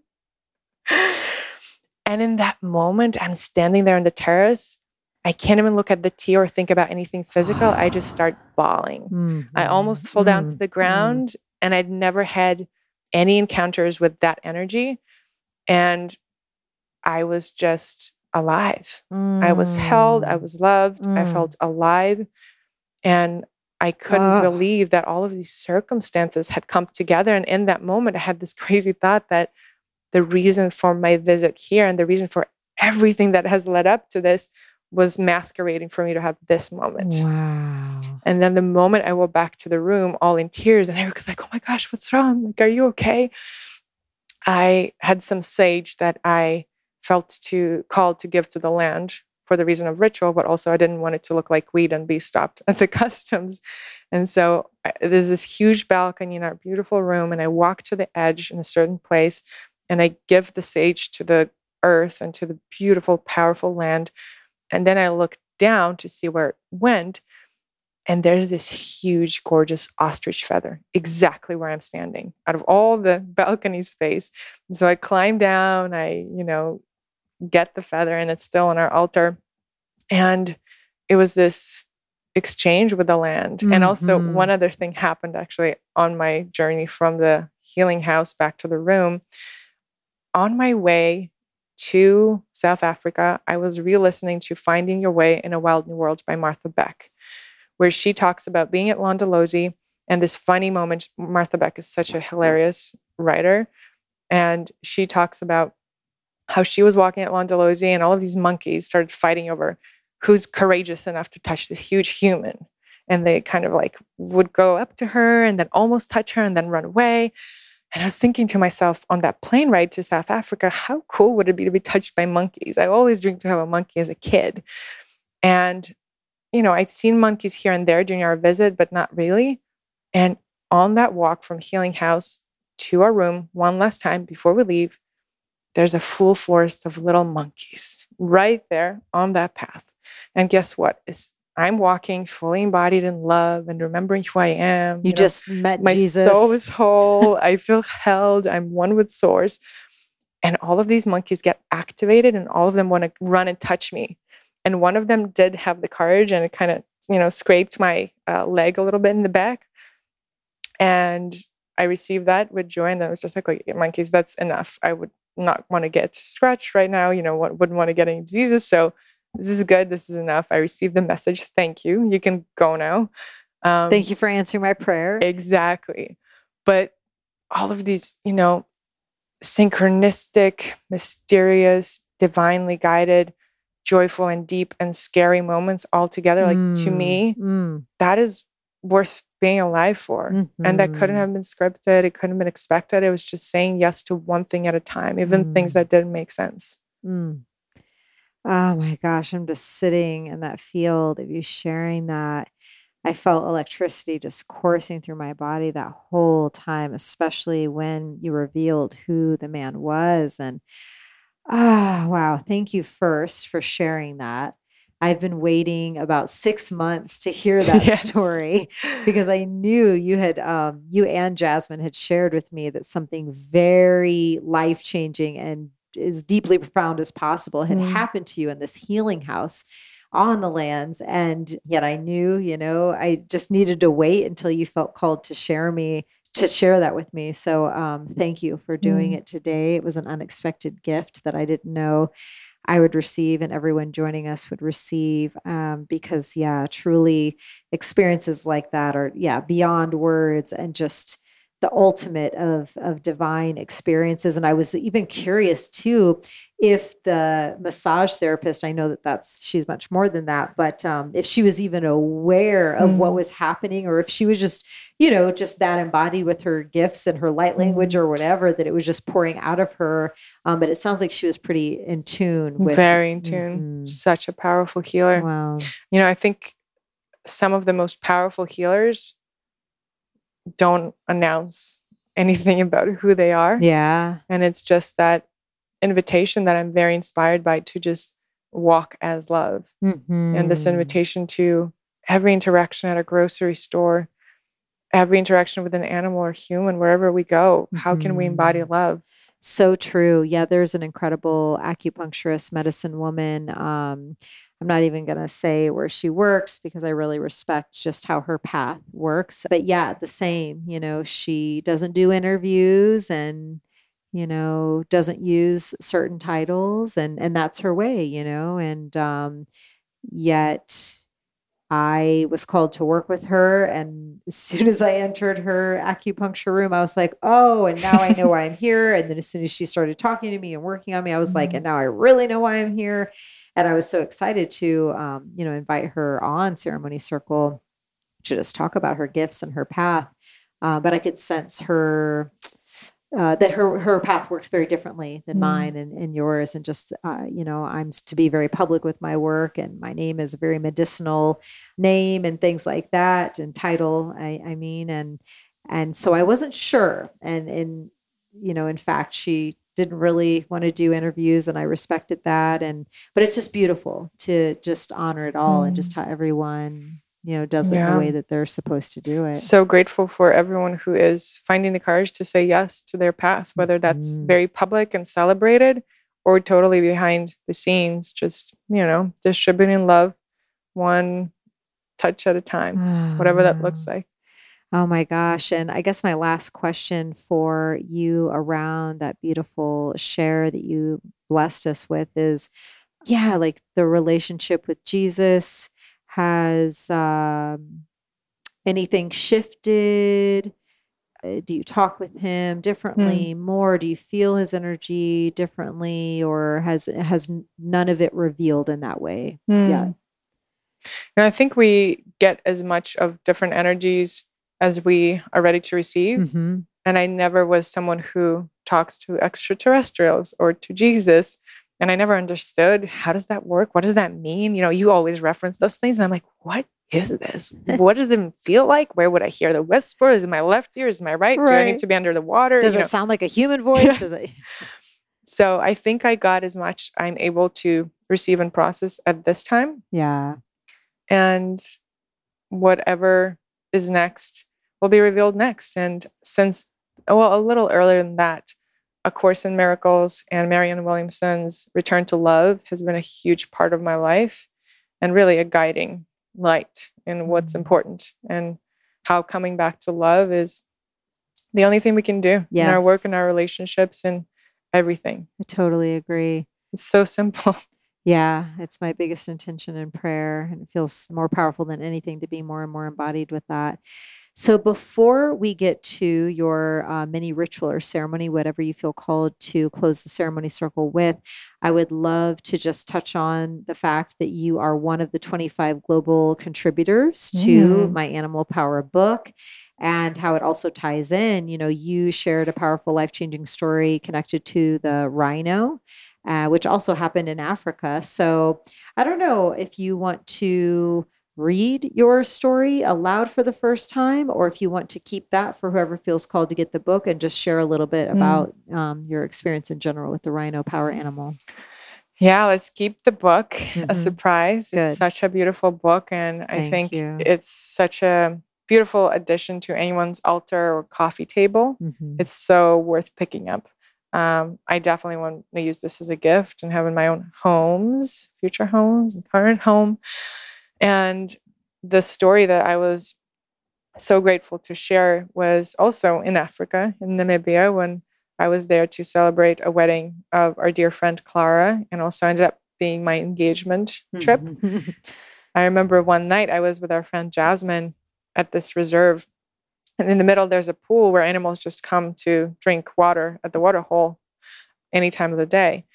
in that moment, I'm standing there on the terrace. I can't even look at the tea or think about anything physical. I just start bawling. Mm-hmm. I almost fall down mm-hmm. to the ground, mm-hmm. and I'd never had any encounters with that energy. And I was just alive. I was held, I mm. was loved, I mm. felt alive. And I couldn't Ugh. believe that all of these circumstances had come together. And in that moment, I had this [LAUGHS] crazy thought that the reason for my visit here and the reason for everything that has led up to this was masquerading for me to have this moment. Wow. And then the moment I went back to the room, all in tears, and Eric was like, "Oh my gosh, what's wrong? Like, are you okay?" I had some sage that I felt to called to give to the land for the reason of ritual, but also I didn't want it to look like weed and be stopped [LAUGHS] at the customs. And so I, there's this huge balcony in our beautiful room, and I walk to the edge in a certain place, and I give the sage to the earth and to the beautiful, powerful land. And then I look down to see where it went. And there's this huge, gorgeous ostrich feather exactly where I'm standing out of all the [LAUGHS] balcony space. And so I climb down, I, you know, get the feather, and it's still on our altar. And it was this exchange with the land. And also, Mhm. one other thing happened actually on my journey from the healing house back to the room. On my way to South Africa, I was re listening to Finding Your Way in a Wild New World by Martha Beck, where she talks about being at Londolozi and this funny moment. Martha Beck is such a hilarious writer. And she talks about how she was walking at Londolozi and all of these monkeys started fighting over who's courageous enough to touch this huge human. And they kind of like would go up to her and then almost touch her and then run away. And I was thinking to myself on that plane ride to South Africa, how cool would it be to be touched by monkeys? I always dreamed to have a monkey as a kid. And, you know, I'd seen monkeys here and there during our visit, but not really. And on that walk from Healing House to our room, one last time before we leave, there's a full forest of little monkeys right there on that path. And guess what? It's, I'm walking fully embodied in love and remembering who I am. You, know, just met my Jesus. soul is whole. I feel held. I'm one with source. And all of these monkeys get activated and all of them want to run and touch me. And one of them did have the courage and it kind of, you know, scraped my uh, leg a little bit in the back. And I received that with joy. And I was just like, okay, monkeys, that's enough. I would not want to get scratched right now, you know, wouldn't want to get any diseases. So this is good. This is enough. I received the message. Thank you. You can go now. Um, Thank you for answering my prayer. Exactly. But all of these, you know, synchronistic, mysterious, divinely guided, joyful and deep and scary moments all together, like to Mm, me, mm, that is worth being alive for. And that couldn't mhm. have been scripted. It couldn't have been expected. It was just saying yes to one thing at a time, even things Mm. that didn't make sense. Mm. Oh my gosh, I'm just sitting in that field of you sharing that. I felt electricity just coursing through my body that whole time, especially when you revealed who the man was. And ah, wow, thank you first for sharing that. I've been waiting about six months to hear [LAUGHS] that Yes. story because I knew you had, um, you and Jasmine had shared with me that something very life changing and as deeply profound as possible had Mm. happened to you in this healing house on the lands. And yet I knew, you know, I just needed to wait until you felt called to share me, to share that with me. So um, thank you for doing Mm. it today. It was an unexpected gift that I didn't know I would receive and everyone joining us would receive um, because, yeah, truly experiences like that are, yeah, beyond words and just the ultimate of of divine experiences and i was even curious too if the massage therapist i know that that's she's much more than that but um, if she was even aware of what Mm. was happening or if she was just you know just that embodied with her gifts and her light language Mm. or whatever that it was just pouring out of her um, but it sounds like she was pretty in tune with Very in tune. Mhm. Such a powerful healer. wow You know, I think some of the most powerful healers don't announce anything about who they are. yeah And it's just that invitation that I'm very inspired by to just walk as love. And this invitation to every interaction at a grocery store, every interaction with an animal or human, wherever we go, how can we embody Mhm. love? So true. Yeah, there's an incredible acupuncturist, medicine woman. Um, I'm not even going to say where she works because I really respect just how her path works. But yeah, the same, you know, she doesn't do interviews and you know, doesn't use certain titles and and that's her way, you know, and um yet I was called to work with her. And as soon as I entered her acupuncture room, I was like, oh, and now I know [LAUGHS] why I'm here. And then as soon as she started talking to me and working on me, I was mm-hmm. like, and now I really know why I'm here. And I was so excited to, um, you know, invite her on Ceremony Circle to just talk about her gifts and her path. Uh, but I could sense her uh, that her her path works very differently than mm. mine and, and yours and just uh, you know i'm to be very public with my work and my name is a very medicinal name and things like that and title i, I mean and and so i wasn't sure and and you know in fact she didn't really want to do interviews and i respected that and but it's just beautiful to just honor it all mm. and just how everyone you know does it yeah. the way that they're supposed to do it so grateful for everyone who is finding the courage to say yes to their path whether that's mm. very public and celebrated or totally behind the scenes just you know distributing love one touch at a time whatever that looks like Oh my gosh. And I guess my last question for you around that beautiful share that you blessed us with is yeah, like the relationship with Jesus, has um, anything shifted? Uh, do you talk with him differently, mm. more? Do you feel his energy differently, or has has none of it revealed in that way mm. yet? And I think we get as much of different energies as we are ready to receive. Mm-hmm. And I never was someone who talks to extraterrestrials or to Jesus and I never understood how does that work? What does that mean? You know, you always reference those things. And I'm like, what is this? [LAUGHS] what does it feel like? Where would I hear the whisper? Is it my left ear? Is it my right? right. Do I need to be under the water? Does you it know? sound like a human [LAUGHS] voice? Yes. It... [LAUGHS] so I think I got as much I'm able to receive and process at this time. Yeah. And whatever is next will be revealed next. And since, well, a little earlier than that, a Course in Miracles and Marianne Williamson's Return to Love has been a huge part of my life and really a guiding light in what's mm-hmm. important and how coming back to love is the only thing we can do yes. in our work and our relationships and everything. I totally agree. It's so simple. [LAUGHS] Yeah, it's my biggest intention in prayer, and it feels more powerful than anything to be more and more embodied with that. So before we get to your uh, mini ritual or ceremony, whatever you feel called to close the ceremony circle with, I would love to just touch on the fact that you are one of the 25 global contributors to mm. my Animal Power book and how it also ties in. You know, you shared a powerful, life changing story connected to the rhino. Uh, which also happened in Africa. So I don't know if you want to read your story aloud for the first time, or if you want to keep that for whoever feels called to get the book and just share a little bit mm. about um, your experience in general with the rhino power animal. Yeah, let's keep the book mm-hmm. a surprise. Good. It's such a beautiful book, and I Thank think you. it's such a beautiful addition to anyone's altar or coffee table. Mm-hmm. It's so worth picking up. Um, I definitely want to use this as a gift and have in my own homes, future homes, and current home. And the story that I was so grateful to share was also in Africa, in Namibia, when I was there to celebrate a wedding of our dear friend Clara, and also ended up being my engagement trip. [LAUGHS] I remember one night I was with our friend Jasmine at this reserve, and in the middle there's a pool where animals just come to drink water at the water hole any time of the day.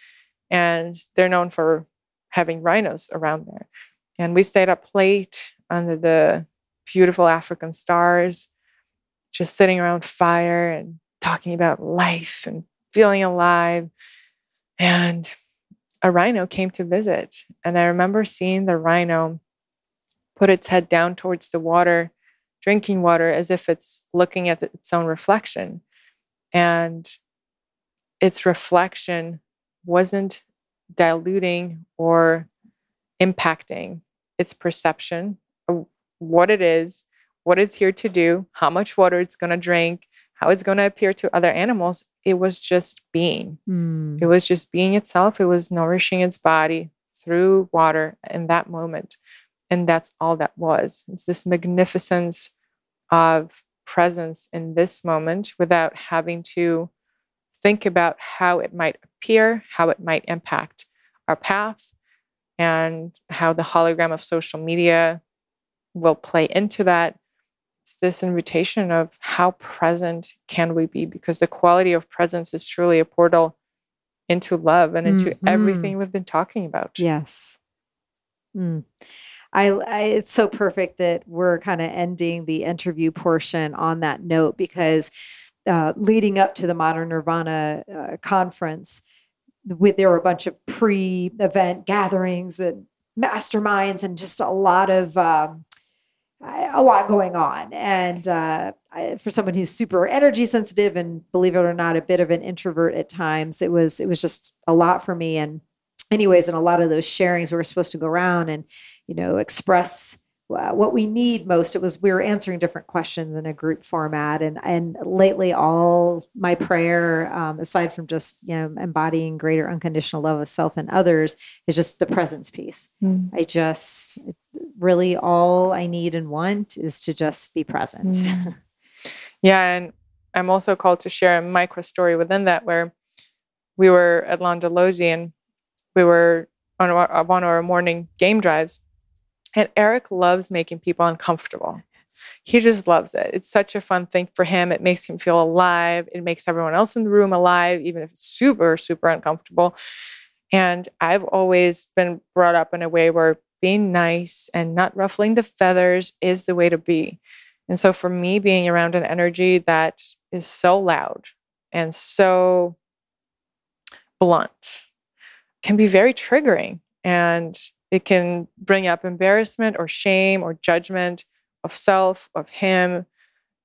And they're known for having rhinos around there. And we stayed up late under the beautiful African stars, just sitting around fire and talking about life and feeling alive. And a rhino came to visit. And I remember seeing the rhino put its head down towards the water, drinking water as if it's looking at its own reflection. And its reflection wasn't diluting or impacting its perception of what it is, what it's here to do, how much water it's going to drink, how it's going to appear to other animals. It was just being. Mm. It was just being itself. It was nourishing its body through water in that moment. And that's all that was. It's this magnificence of presence in this moment without having to think about how it might appear, how it might impact our path, and how the hologram of social media will play into that. It's this invitation of how present can we be? Because the quality of presence is truly a portal into love and into Mhm. everything we've been talking about. Yes. Mm. I, I it's so perfect that we're kind of ending the interview portion on that note because uh, leading up to the Modern Nirvana uh, conference, with there were a bunch of pre-event gatherings and masterminds and just a lot of um, a lot going on. And uh, I, for someone who's super energy sensitive and believe it or not, a bit of an introvert at times, it was it was just a lot for me. And anyways, in a lot of those sharings, we were supposed to go around and you know express uh, what we need most. It was we were answering different questions in a group format, and and lately, all my prayer, um, aside from just you know embodying greater unconditional love of self and others, is just the presence piece. Mm. I just really all I need and want is to just be present. Mm. [LAUGHS] Yeah, and I'm also called to share a micro story within that where we were at Londolozi and we were on our, on our morning game drives. And Eric loves making people uncomfortable. He just loves it. It's such a fun thing for him. It makes him feel alive. It makes everyone else in the room alive, even if it's super, super uncomfortable. And I've always been brought up in a way where being nice and not ruffling the feathers is the way to be. And so for me, being around an energy that is so loud and so blunt can be very triggering. And it can bring up embarrassment or shame or judgment of self, of him,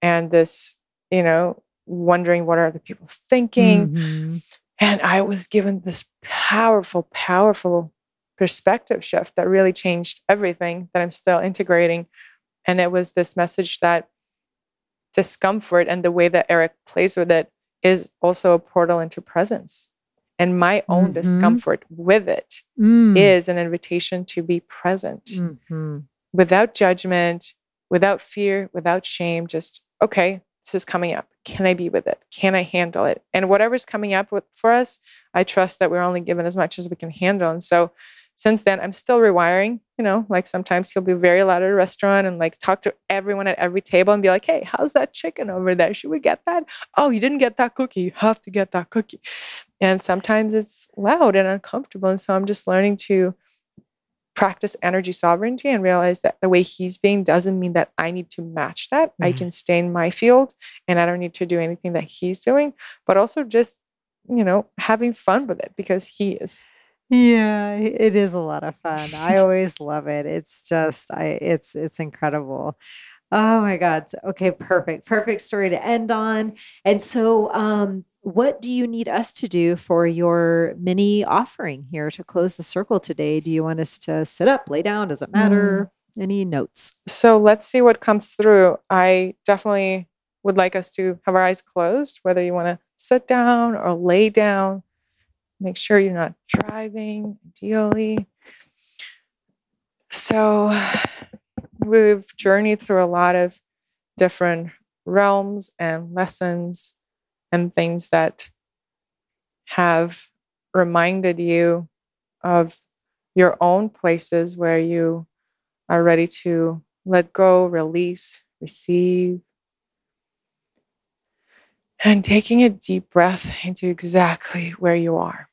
and this, you know, wondering what are the people thinking. Mhm. And I was given this powerful, powerful perspective shift that really changed everything that I'm still integrating. And it was this message that discomfort and the way that Eric plays with it is also a portal into presence. And my own Mhm. discomfort with it Mm. is an invitation to be present Mhm. without judgment, without fear, without shame. Just, okay, this is coming up. Can I be with it? Can I handle it? And whatever's coming up with, for us, I trust that we're only given as much as we can handle. And so since then, I'm still rewiring. You know, like sometimes he'll be very loud at a restaurant and like talk to everyone at every table and be like, hey, how's that chicken over there? Should we get that? Oh, you didn't get that cookie. You have to get that cookie. And sometimes it's loud and uncomfortable. And so I'm just learning to practice energy sovereignty and realize that the way he's being doesn't mean that I need to match that. I Mhm. can stay in my field and I don't need to do anything that he's doing, but also just, you know, having fun with it because he is. Yeah, it is a lot of fun. I [LAUGHS] always love it. It's just I it's it's incredible. Oh my God. Okay, perfect. Perfect story to end on. And so um what do you need us to do for your mini offering here to close the circle today? Do you want us to sit up, lay down? Does it matter? Any notes? So let's see what comes through. I definitely would like us to have our eyes closed, whether you want to sit down or lay down. Make sure you're not driving, ideally. So we've journeyed through a lot of different realms and lessons and things that have reminded you of your own places where you are ready to let go, release, receive. And taking a deep breath into exactly where you are.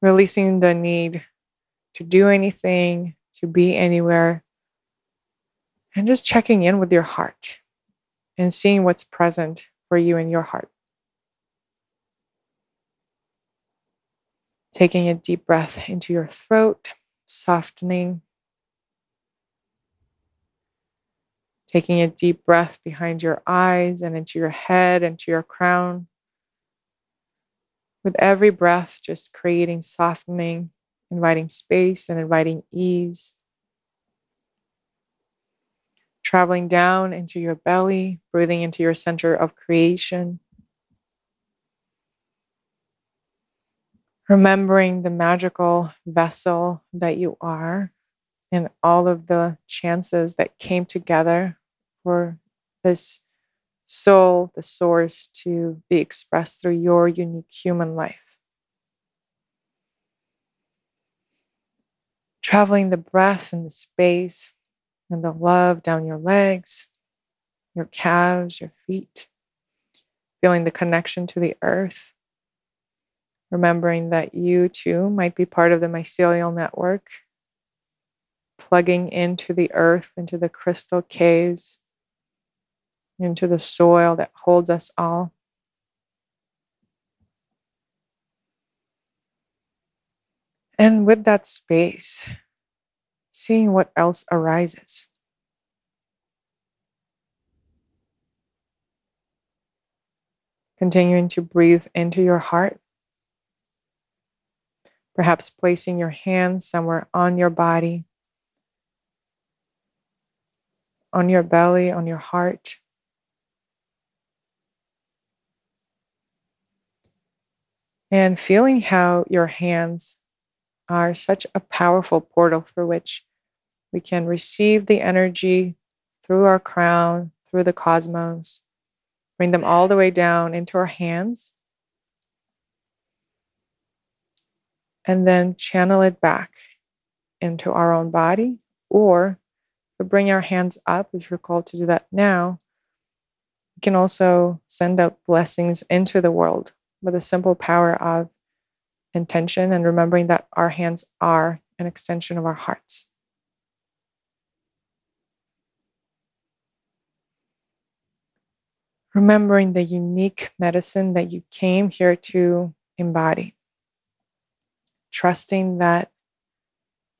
Releasing the need to do anything, to be anywhere, and just checking in with your heart and seeing what's present for you in your heart. Taking a deep breath into your throat, softening. Taking a deep breath behind your eyes and into your head, into your crown. With every breath, just creating softening, inviting space and inviting ease. Traveling down into your belly, breathing into your center of creation. Remembering the magical vessel that you are and all of the chances that came together for this soul, the source, to be expressed through your unique human life. traveling the breath and the space and the love down your legs, your calves, your feet, feeling the connection to the earth, remembering that you too might be part of the mycelial network, plugging into the earth, into the crystal caves, into the soil that holds us all. And with that space, seeing what else arises. Continuing to breathe into your heart. Perhaps placing your hands somewhere on your body, on your belly, on your heart. And feeling how your hands are such a powerful portal for which we can receive the energy through our crown, through the cosmos, bring them all the way down into our hands, and then channel it back into our own body. Or to bring our hands up, if you're called to do that now, we can also send out blessings into the world with the simple power of intention and remembering that our hands are an extension of our hearts. Remembering the unique medicine that you came here to embody. Trusting that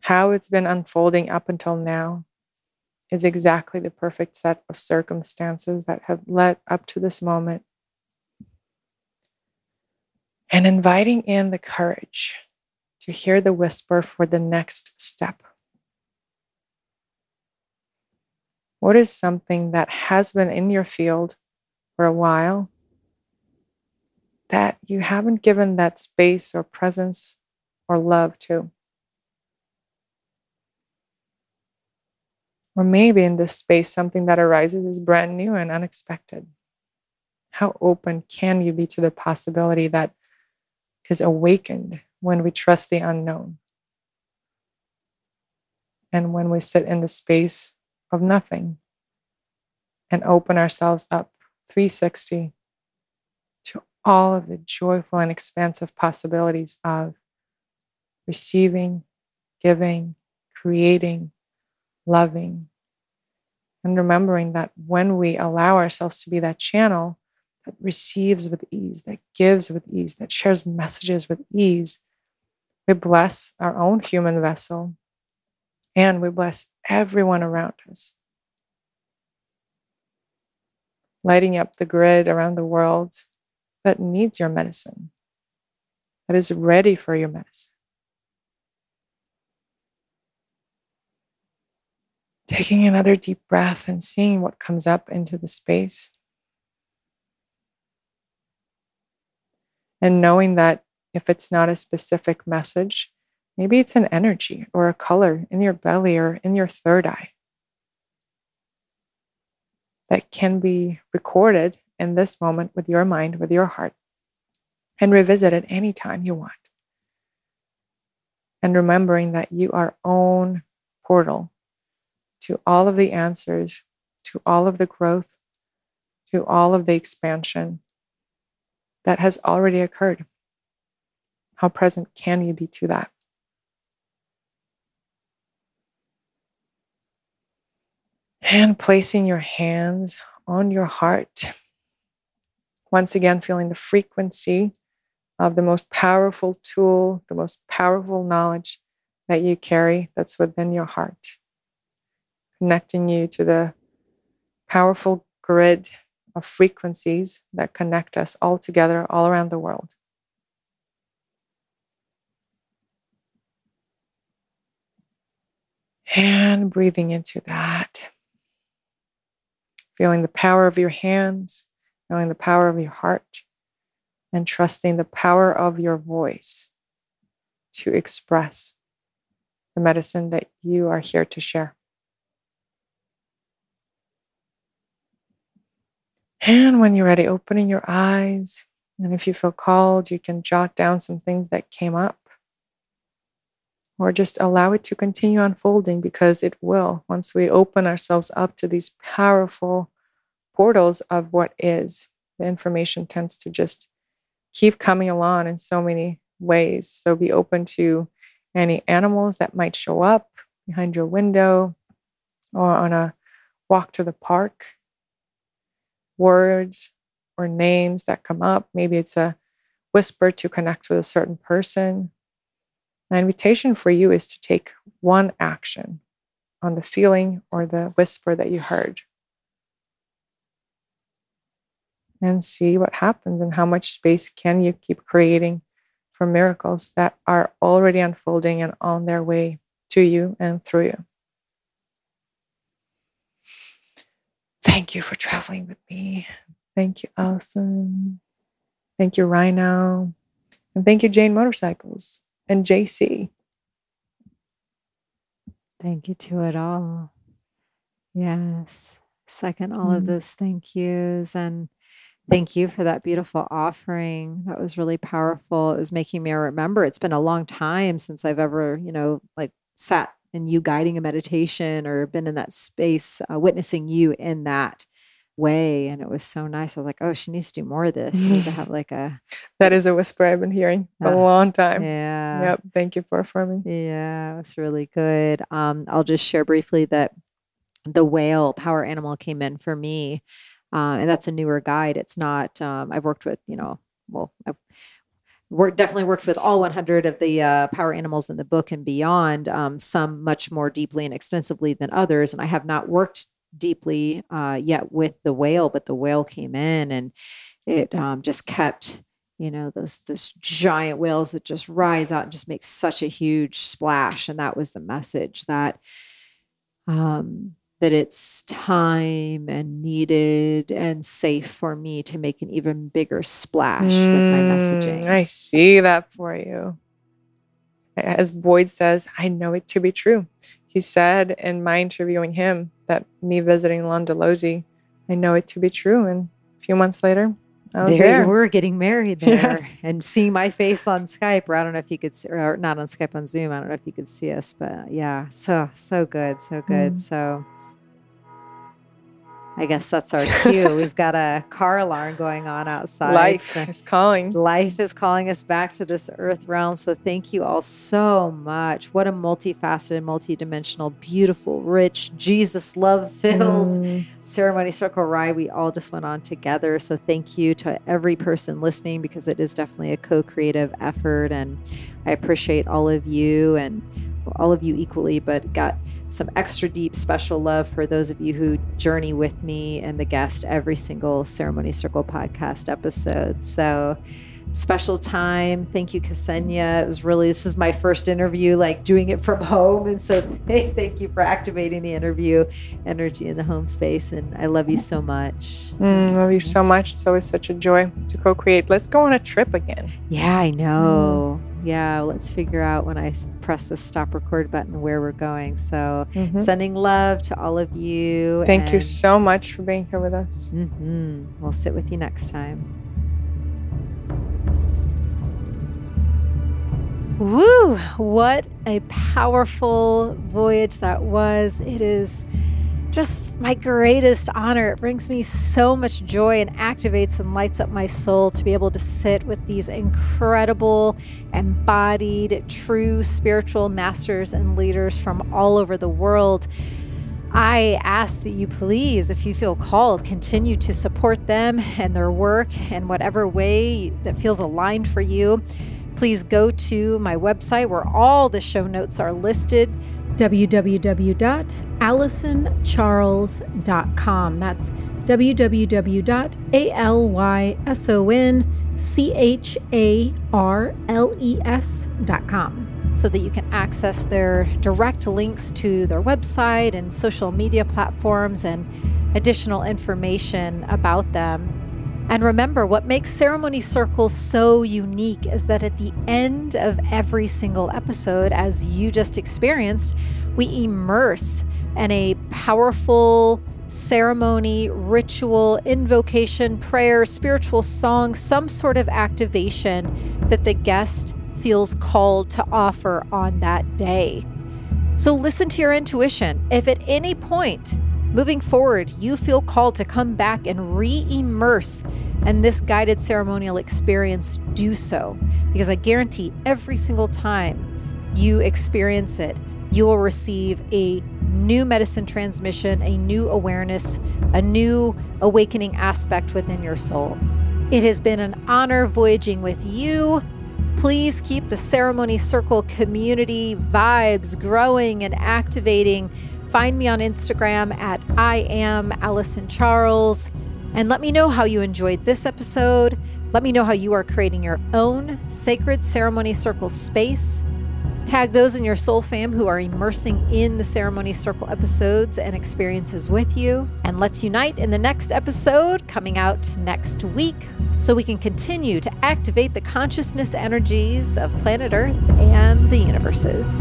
how it's been unfolding up until now is exactly the perfect set of circumstances that have led up to this moment and inviting in the courage to hear the whisper for the next step. What is something that has been in your field for a while that you haven't given that space or presence or love to? Or maybe in this space, something that arises is brand new and unexpected. How open can you be to the possibility that is awakened when we trust the unknown. And when we sit in the space of nothing and open ourselves up 360 to all of the joyful and expansive possibilities of receiving, giving, creating, loving, and remembering that when we allow ourselves to be that channel, that receives with ease, that gives with ease, that shares messages with ease, we bless our own human vessel and we bless everyone around us. Lighting up the grid around the world that needs your medicine, that is ready for your medicine. Taking another deep breath and seeing what comes up into the space. And knowing that if it's not a specific message, maybe it's an energy or a color in your belly or in your third eye that can be recorded in this moment with your mind, with your heart, and revisit it anytime you want. And remembering that you are own portal to all of the answers, to all of the growth, to all of the expansion that has already occurred. How present can you be to that? And placing your hands on your heart. Once again, feeling the frequency of the most powerful tool, the most powerful knowledge that you carry that's within your heart, connecting you to the powerful grid of frequencies that connect us all together, all around the world. And breathing into that. Feeling the power of your hands, feeling the power of your heart, and trusting the power of your voice to express the medicine that you are here to share. And when you're ready, opening your eyes. And if you feel called, you can jot down some things that came up. or just allow it to continue unfolding because it will once we open ourselves up to these powerful portals of what is. The information tends to just keep coming along in so many ways. So be open to any animals that might show up behind your window or on a walk to the park, words or names that come up. Maybe it's a whisper to connect with a certain person. My invitation for you is to take one action on the feeling or the whisper that you heard and see what happens and how much space can you keep creating for miracles that are already unfolding and on their way to you and through you. Thank you for traveling with me. Thank you, Alyson. Thank you, Rhino. And thank you, Jane Motorcycles and JC. Thank you to it all. Yes. Second, all mm. of those thank yous. And Thank you for that beautiful offering. That was really powerful. It was making me remember it's been a long time since I've ever, you know, like sat in you guiding a meditation or been in that space, uh, witnessing you in that way. And it was so nice. I was like, oh, she needs to do more of this. You need to have [LAUGHS] like a. that is a whisper I've been hearing a uh, long time. Yeah. Yep. Thank you for affirming. Yeah, it was really good. Um, I'll just share briefly that the whale power animal came in for me uh, and that's a newer guide. It's not. Um, I've worked with you know, well, I've worked definitely worked with all 100 of the uh, power animals in the book and beyond. Um, some much more deeply and extensively than others, and I have not worked deeply uh, yet with the whale, but the whale came in and it um, just kept you know those those giant whales that just rise out and just make such a huge splash and that was the message that um that it's time and needed and safe for me to make an even bigger splash mm, with my messaging. I see that for you. As Boyd says, I know it to be true. He said in my interviewing him that me visiting Londolozi, I know it to be true. And a few months later, I was there, there. you were getting married [LAUGHS] there yes. and seeing my face on Skype, or I don't know if you could, see, or not on Skype, on Zoom. I don't know if you could see us, but yeah, so, so good, so good. Mm. So, I guess that's our [LAUGHS] cue. We've got a car alarm going on outside. Life so is calling. Life is calling us back to this earth realm. So thank you all so much. What a multifaceted, multidimensional, beautiful, rich, Jesus love filled mm. ceremony circle ride we all just went on together. So thank you to every person listening because it is definitely a co creative effort. And I appreciate all of you and all of you equally, but got some extra deep special love for those of you who journey with me and the guest every single Ceremony Circle podcast episode. So, special time. Thank you, Ksenia. It was really, this is my first interview, like doing it from [LAUGHS] home. And so, [LAUGHS] thank you for activating the interview energy in the home space. And I love you so much. Mm, love you so much. It's always such a joy to co create. Let's go on a trip again. Yeah, I know. Mm yeah, let's figure out when I press the stop record button where we're going. So, mm-hmm. sending love to all of you. Thank you so much for being here with us. Mm-hmm. We'll sit with you next time. Woo! What a powerful voyage that was. It is just my greatest honor. It brings me so much joy and activates and lights up my soul to be able to sit with these incredible, embodied, true spiritual masters and leaders from all over the world. I ask that you please, if you feel called, continue to support them and their work in whatever way that feels aligned for you. Please go to my website where all the show notes are listed www.alysoncharles.com. That's www.alysoncharles.com so that you can access their direct links to their website and social media platforms and additional information about them. And remember, what makes Ceremony Circles so unique is that at the end of every single episode, as you just experienced, we immerse in a powerful ceremony, ritual, invocation, prayer, spiritual song, some sort of activation that the guest feels called to offer on that day. So listen to your intuition. If at any point moving forward you feel called to come back and re immerse in this guided ceremonial experience, do so. Because I guarantee every single time you experience it, you will receive a new medicine transmission, a new awareness, a new awakening aspect within your soul. It has been an honor voyaging with you. Please keep the ceremony circle community vibes growing and activating. Find me on Instagram at I am Alyson Charles and let me know how you enjoyed this episode. Let me know how you are creating your own sacred ceremony circle space. Tag those in your soul fam who are immersing in the ceremony circle episodes and experiences with you. And let's unite in the next episode coming out next week so we can continue to activate the consciousness energies of planet Earth and the universes.